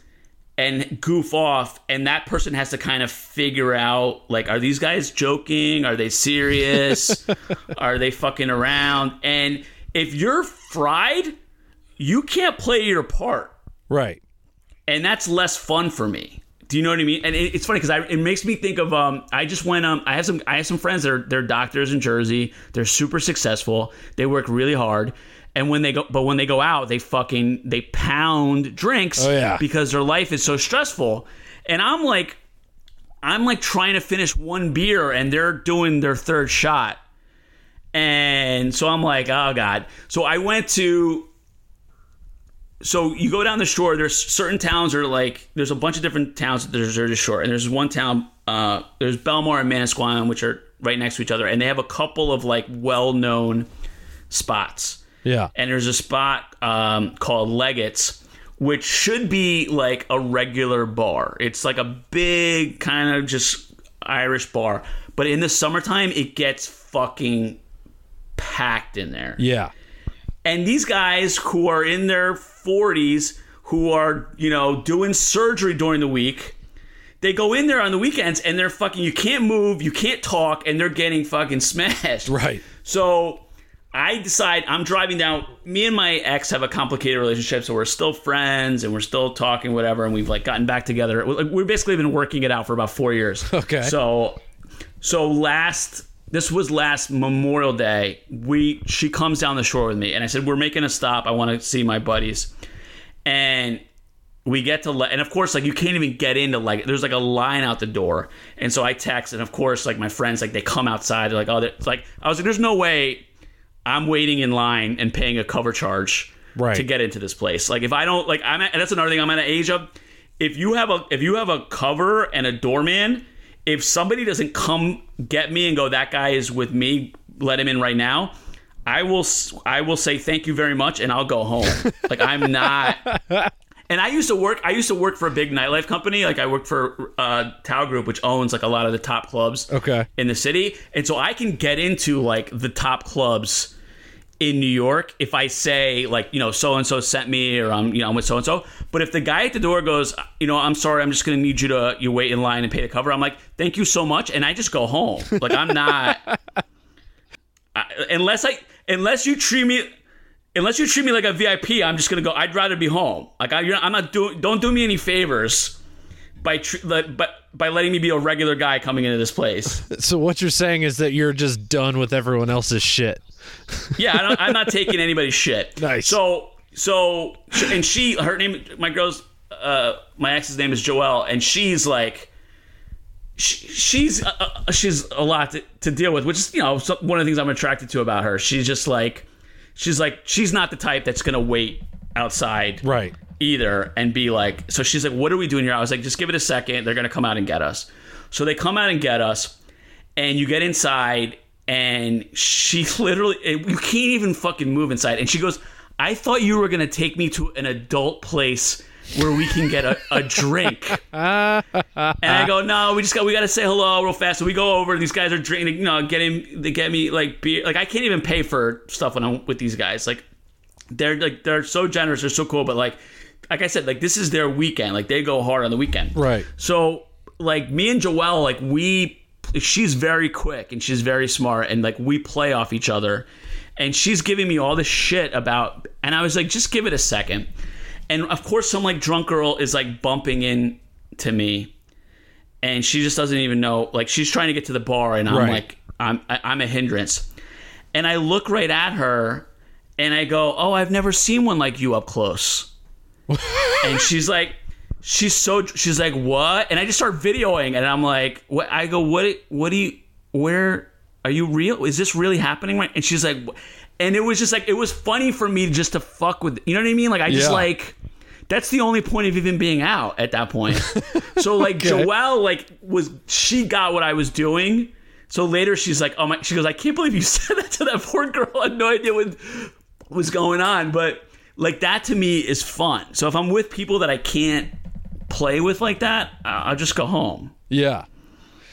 and goof off. And that person has to kind of figure out like are these guys joking? Are they serious? Are they fucking around? And if you're fried you can't play your part. Right and that's less fun for me Do you know what I mean? And it, it's funny because it makes me think of um. I just went um. I have some I have some friends that are they're doctors in Jersey. They're super successful. They work really hard. And when they go, but when they go out, they fucking they pound drinks Oh, yeah. because their life is so stressful. And I'm like, I'm like trying to finish one beer, and they're doing their third shot. And so I'm like, oh god. So I went to so you go down the shore. There's certain towns are like there's a bunch of different towns that are the shore, and there's one town. Uh, there's Belmar and Manasquan, which are right next to each other, and they have a couple of like well-known spots. Yeah. And there's a spot um, called Leggett's, which should be like a regular bar. It's like a big kind of just Irish bar, but in the summertime, it gets fucking packed in there Yeah. and these guys who are in their 40s who are you know doing surgery during the week they go in there on the weekends and they're fucking you can't move you can't talk and they're getting fucking smashed Right. so i decide i'm driving down me and my ex have a complicated relationship so we're still friends and we're still talking whatever and we've like gotten back together we've basically been working it out for about four years Okay. so so last this was last Memorial Day. We she comes down the shore with me, and I said we're making a stop. I want to see my buddies, and we get to and of course like you can't even get into like there's like a line out the door, and so I text, and of course like my friends like they come outside, they're like oh, it's like I was like there's no way I'm waiting in line and paying a cover charge Right. to get into this place. Like if I don't like I'm at, and that's another thing I'm at an age of if you have a if you have a cover and a doorman, if somebody doesn't come get me and go that guy is with me, let him in right now. I will I will say thank you very much and I'll go home. like I'm not and I used to work. I used to work for a big nightlife company. Like I worked for uh, Tao Group, which owns like a lot of the top clubs Okay. in the city, and so I can get into like the top clubs in New York if I say like you know so and so sent me or I'm you know I'm with so and so. But if the guy at the door goes, you know, I'm sorry, I'm just gonna need you to you wait in line and pay the cover. I'm like, thank you so much, and I just go home. Like I'm not I, unless I unless you treat me. Unless you treat me like a VIP, I'm just gonna go. I'd rather be home. Like I, I'm not doing. Don't do me any favors by tr- but by letting me be a regular guy coming into this place. So what you're saying is that you're just done with everyone else's shit. Yeah, I don't, I'm not taking anybody's shit. Nice. So, so, and she, her name, my girl's, uh, my ex's name is Joelle, and she's like, she, she's, uh, uh, she's a lot to, to deal with, which is, you know, one of the things I'm attracted to about her. She's just like, she's like, she's not the type that's gonna wait outside Right. Either and be like so she's like what are we doing here? I was like just give it a second. They're gonna come out and get us. So they come out and get us and you get inside and she literally you can't even fucking move inside. And she goes i thought you were gonna take me to an adult place where we can get a, a drink. And i go no we just got we gotta say hello real fast. So we go over these guys are drinking you know getting they get me like beer. Like i can't even pay for stuff when i'm with these guys. Like they're like they're so generous, they're so cool, but like like I said, like this is their weekend. Like they go hard on the weekend. Right. So like me and Joelle, like we she's very quick and she's very smart and like we play off each other. And she's giving me all this shit about and I was like, just give it a second. And of course some like drunk girl is like bumping in to me and she just doesn't even know like she's trying to get to the bar and I'm Right. like I'm I- I'm a hindrance. And I look right at her and I go, "Oh, I've never seen one like you up close." And she's like, she's so she's like, "What?" And I just start videoing, and I'm like, "What?" I go, "What? What do you? Where are you real? Is this really happening?" Right? And she's like, and it was just like it was funny for me just to fuck with, you know what I mean? Like I just Yeah. like. That's the only point of even being out at that point. so like Joelle like was she got what I was doing. So later she's like, oh my she goes, I can't believe you said that to that poor girl. I had no idea what was going on. But like that to me is fun. So if I'm with people that I can't play with like that, I- I'll just go home. Yeah.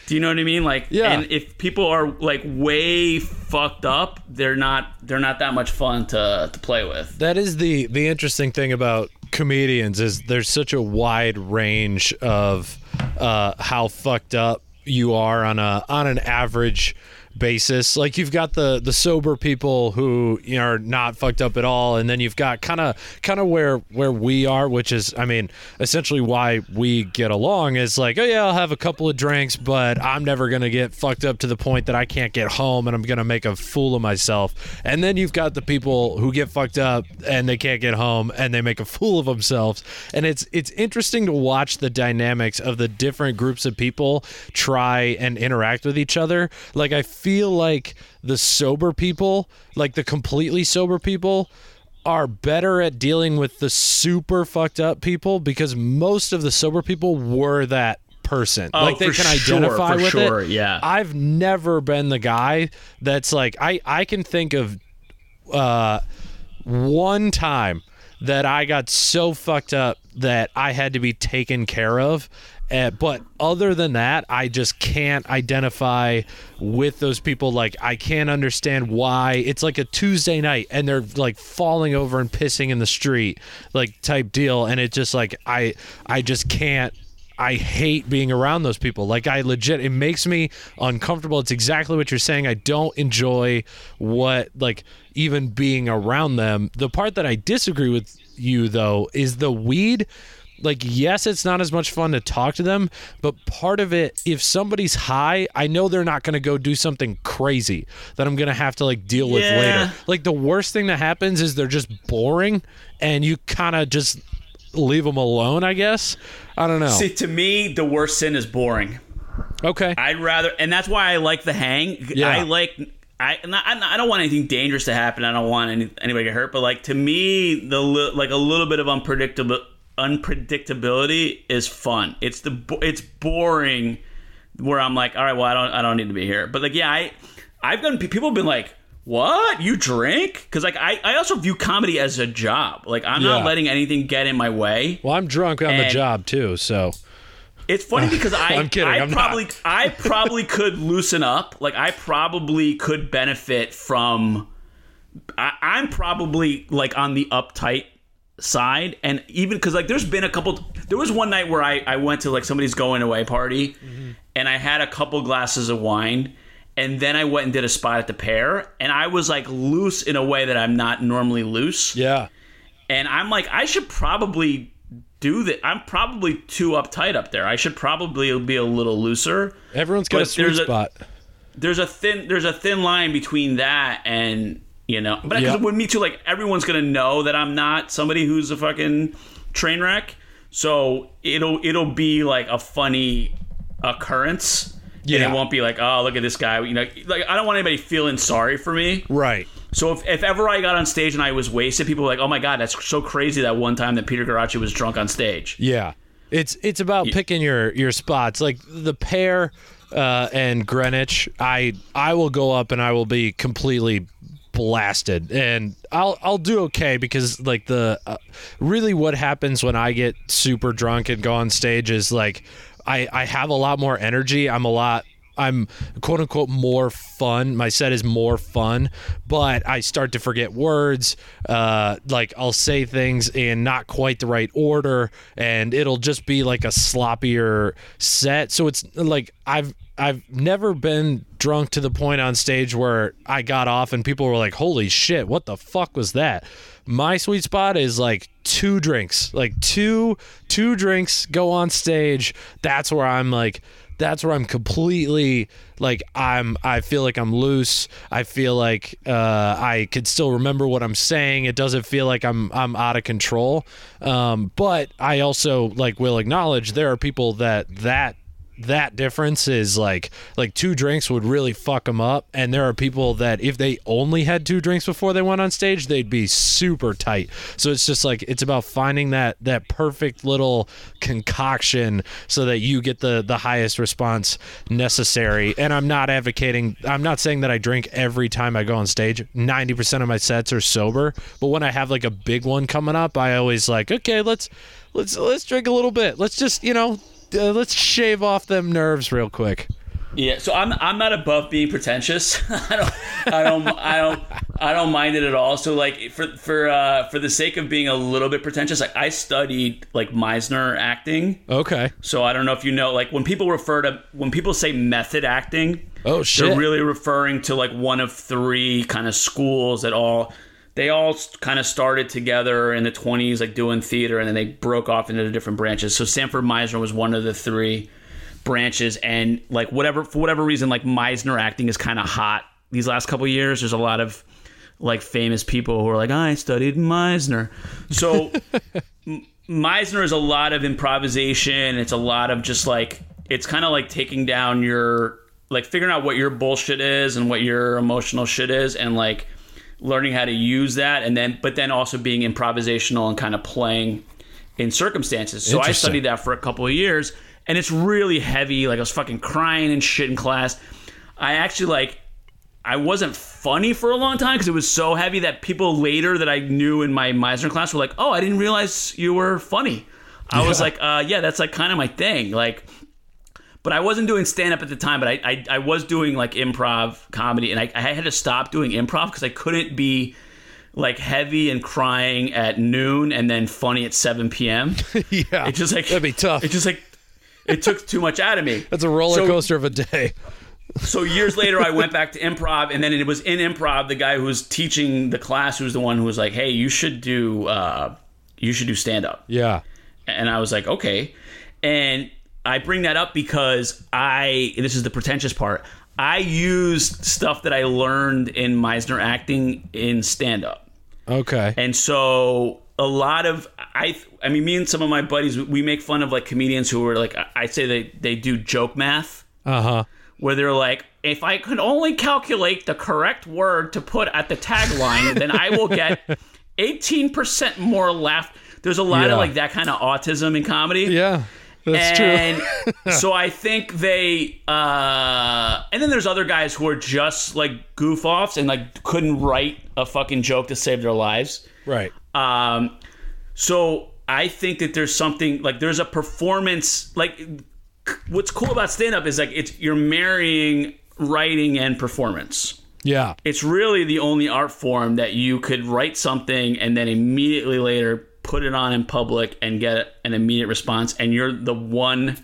Do you know what I mean? Like, Yeah. And if people are like way fucked up, they're not they're not that much fun to to play with. That is the the interesting thing about comedians is there's such a wide range of uh, how fucked up you are on a on an average basis. Like you've got the the sober people who you know, are not fucked up at all, and then you've got kind of kind of where where we are, which is, I mean, essentially why we get along is like, oh yeah, I'll have a couple of drinks, but I'm never gonna get fucked up to the point that I can't get home and I'm gonna make a fool of myself. And then you've got the people who get fucked up and they can't get home and they make a fool of themselves. And it's it's interesting to watch the dynamics of the different groups of people try and interact with each other. Like I feel like the sober people, like the completely sober people, are better at dealing with the super fucked up people because most of the sober people were that person. Oh, like they can sure, identify with sure, it. yeah. I've never been the guy that's like I I can think of uh one time that I got so fucked up that I had to be taken care of. Uh, but other than that, I just can't identify with those people. Like, I can't understand why it's like a Tuesday night and they're like falling over and pissing in the street, like type deal. And it just like, I, I just can't I hate being around those people. Like I legit it makes me uncomfortable. It's exactly what you're saying. I don't enjoy what like even being around them. The part that I disagree with you though is the weed like yes it's not as much fun to talk to them but part of it if somebody's high i know they're not going to go do something crazy that i'm going to have to like deal with Yeah. later like the worst thing that happens is they're just boring and you kind of just leave them alone i guess i don't know See, to me, the worst sin is boring. okay I'd rather, and that's why I like the hang. Yeah. I like. I, I don't want anything dangerous to happen. I don't want any, anybody to get hurt. But like to me, the like a little bit of unpredictable unpredictability is fun. It's the it's boring where I'm like, all right, well, I don't I don't need to be here. But like, yeah, I I've gotten people have been like, what you drink? Because like I I also view comedy as a job. Like I'm Yeah. not letting anything get in my way. well i'm drunk on the job too so It's funny because I, I'm kidding, I I'm not. probably, I probably could loosen up. Like I probably could benefit from. I, I'm probably like on the uptight side, and even because like there's been a couple. There was one night where I I went to like somebody's going away party, Mm-hmm. and I had a couple glasses of wine. And then I went and did a spot at the Pear, and I was like loose in a way that I'm not normally loose yeah and I'm like, I should probably do that. I'm probably too uptight up there. I should probably be a little looser. everyone's got a sweet there's a- spot There's a thin there's a thin line between that and you know, but Yeah. because with me too, like everyone's gonna know that I'm not somebody who's a fucking train wreck. So it'll it'll be like a funny occurrence. And Yeah. it won't be like, oh, look at this guy. You know, like I don't want anybody feeling sorry for me. right So if, if ever I got on stage and I was wasted, people were like, "Oh my god, that's so crazy!" That one time that Peter Guarraci was drunk on stage. Yeah, it's it's about picking your your spots. Like the Pear uh, and Greenwich, I I will go up and I will be completely blasted, and I'll I'll do okay because like the uh, really what happens when I get super drunk and go on stage is like I I have a lot more energy. I'm a lot I'm quote unquote more fun. My set is more fun, but I start to forget words. Uh, like I'll say things in not quite the right order, and it'll just be like a sloppier set. So it's like I've I've never been drunk to the point on stage where I got off and people were like, "Holy shit, what the fuck was that?" My sweet spot is like two drinks, like two two drinks go on stage. That's where I'm like that's where I'm completely like I'm I feel like I'm loose. I feel like uh, I could still remember what I'm saying. It doesn't feel like I'm I'm out of control. Um, but I also like will acknowledge there are people that that that difference is like like two drinks would really fuck them up. And there are people that if they only had two drinks before they went on stage they'd be super tight. So it's just like it's about finding that that perfect little concoction so that you get the the highest response necessary. And i'm not advocating i'm not saying that i drink every time i go on stage. 90% of my sets are sober. But when i have like a big one coming up i always like okay let's let's let's drink a little bit. Let's just you know uh, let's shave off them nerves real quick. Yeah, so I'm I'm not above being pretentious. I don't I don't I don't I don't mind it at all. So like for for uh, for the sake of being a little bit pretentious, like I studied like Meisner acting. Okay. So I don't know if you know, like when people refer to when people say method acting, Oh shit. they're really referring to like one of three kind of schools that all they all kind of started together in the 20s like doing theater and then they broke off into different branches. So sanford meisner was one of the three branches and like whatever for whatever reason like meisner acting is kind of hot these last couple years. There's a lot of like famous people who are like i studied meisner. So meisner is a lot of improvisation. It's a lot of just like it's kind of like taking down your like figuring out what your bullshit is and what your emotional shit is and like learning how to use that and then but then also being improvisational and kind of playing in circumstances so i studied that for a couple of years and it's really heavy like i was fucking crying and shit in class i actually like I wasn't funny for a long time because it was so heavy that people later that I knew in my Meisner class were like, "Oh, I didn't realize you were funny." I was like, uh, "Yeah, that's like kind of my thing." Like, but I wasn't doing stand up at the time. But I, I I was doing like improv comedy, and I, I had to stop doing improv because I couldn't be like heavy and crying at noon and then funny at seven p.m. yeah. It just like That'd be tough. It just like it took too much out of me. That's a roller So- coaster of a day. so years later i went back to improv and then it was in improv the guy who was teaching the class who was the one who was like hey you should do uh, you should do stand up Yeah. and i was like okay and i bring that up because i this is the pretentious part i used stuff that i learned in meisner acting in stand up Okay. and so a lot of I I mean me and some of my buddies we make fun of like comedians who are like I- say they they do joke math Uh huh. where they're like, if I could only calculate the correct word to put at the tagline, then I will get 18% more laugh. There's a lot Yeah. of like that kind of autism in comedy. Yeah. That's true. and so I think they, uh, and then there's other guys who are just like goof offs and like couldn't write a fucking joke to save their lives. Right. Um, so I think that there's something like there's a performance like what's cool about stand up is like it's you're marrying writing and performance. Yeah. It's really the only art form that you could write something and then immediately later put it on in public and get an immediate response and you're the one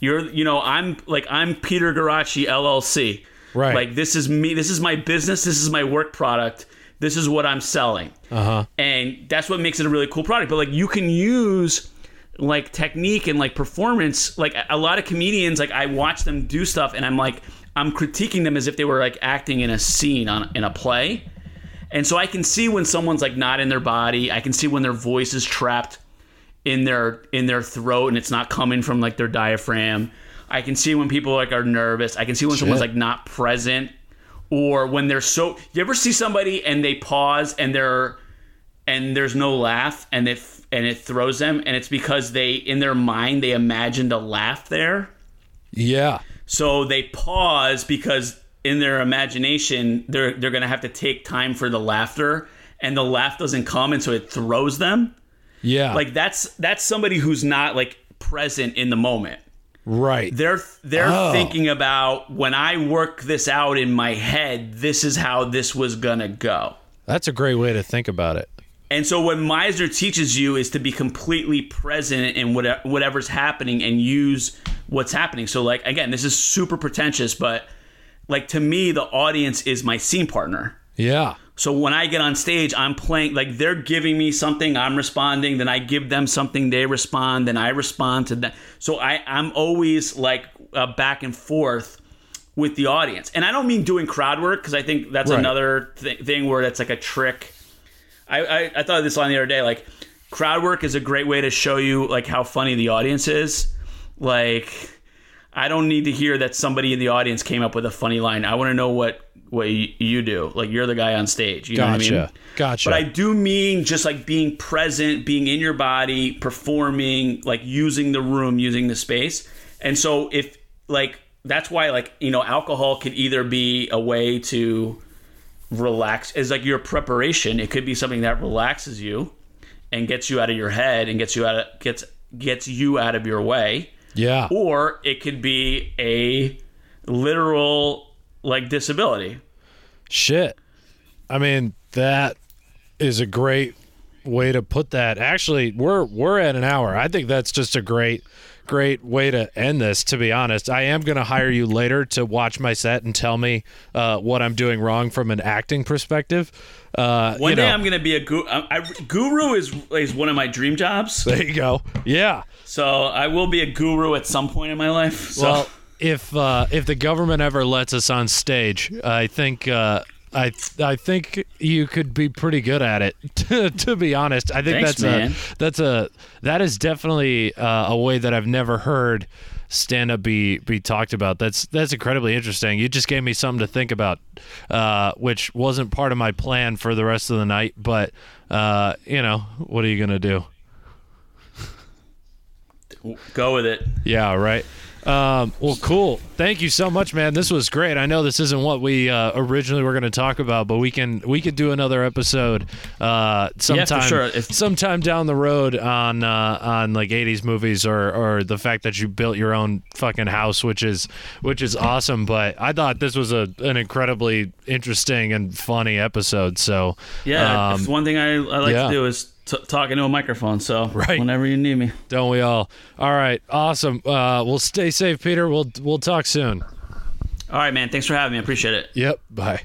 you're you know I'm like I'm Peter Guarraci LLC. Right. Like this is me this is my business, this is my work product. This is what I'm selling Uh huh. and that's what makes it a really cool product but like you can use like technique and like performance like a lot of comedians like i watch them do stuff and i'm like i'm critiquing them as if they were like acting in a scene on in a play and so i can see when someone's like not in their body. I can see when their voice is trapped in their in their throat and it's not coming from like their diaphragm. I can see when people like are nervous. I can see when someone's like not present or when they're so you ever see somebody and they pause and they're and there's no laugh and it and it throws them and it's because they in their mind they imagined a laugh there? Yeah. so they pause because in their imagination they're they're to have to take time for the laughter and the laugh doesn't come and so it throws them Yeah. like that's that's somebody who's not like present in the moment right. they're they're Oh. thinking about when I work this out in my head, this is how this was gonna go. That's a great way to think about it. And so what Meisner teaches you is to be completely present in what, whatever's happening and use what's happening. So like again, this is super pretentious, but like to me, the audience is my scene partner. Yeah. So when I get on stage, I'm playing like they're giving me something, I'm responding, then I give them something, they respond, then I respond to them. So I I'm always like uh, back and forth with the audience, and I don't mean doing crowd work because I think that's Right. another th- thing where that's like a trick. I, I I thought of this on the other day, like crowd work is a great way to show you like how funny the audience is. Like I don't need to hear that somebody in the audience came up with a funny line. I want to know what what you do. Like you're the guy on stage. You know what I Gotcha. mean? Gotcha. But I do mean just like being present, being in your body, performing, like using the room, using the space. And so if like that's why like you know alcohol could either be a way to relax is like your preparation. It could be something that relaxes you and gets you out of your head and gets you out of gets gets you out of your way yeah. or it could be a literal like disability. Shit. I mean, that is a great way to put that. Actually, we're we're at an hour. I think that's just a great great way to end this to be honest i am going to hire you later to watch my set and tell me uh, what i'm doing wrong from an acting perspective uh, One day know, I'm gonna be a guru. I, I, guru is is one of my dream jobs. there you go yeah So I will be a guru at some point in my life. So well if uh, if the government ever lets us on stage i think uh, I I think you could be pretty good at it. To, to be honest, I think Thanks, that's man. a that's a that is definitely uh, a way that I've never heard stand up be be talked about. That's that's incredibly interesting. You just gave me something to think about, uh, which wasn't part of my plan for the rest of the night. But uh, you know, what are you gonna do? go with it. Yeah, right. Um, well, cool. Thank you so much, man. This was great. I know this isn't what we uh, originally were going to talk about, but we can we could do another episode uh, sometime sure. If- sometime down the road on uh, on like '80s movies or or the fact that you built your own fucking house, which is which is awesome. But I thought this was a an incredibly interesting and funny episode. So Yeah, um, it's one thing I, I like yeah. to do is t- talk into a microphone. So Right. whenever you need me. don't we all? All right, awesome. Uh, we'll stay safe, Peter. We'll we'll talk soon. All right, man. Thanks for having me. I appreciate it. Yep. Bye.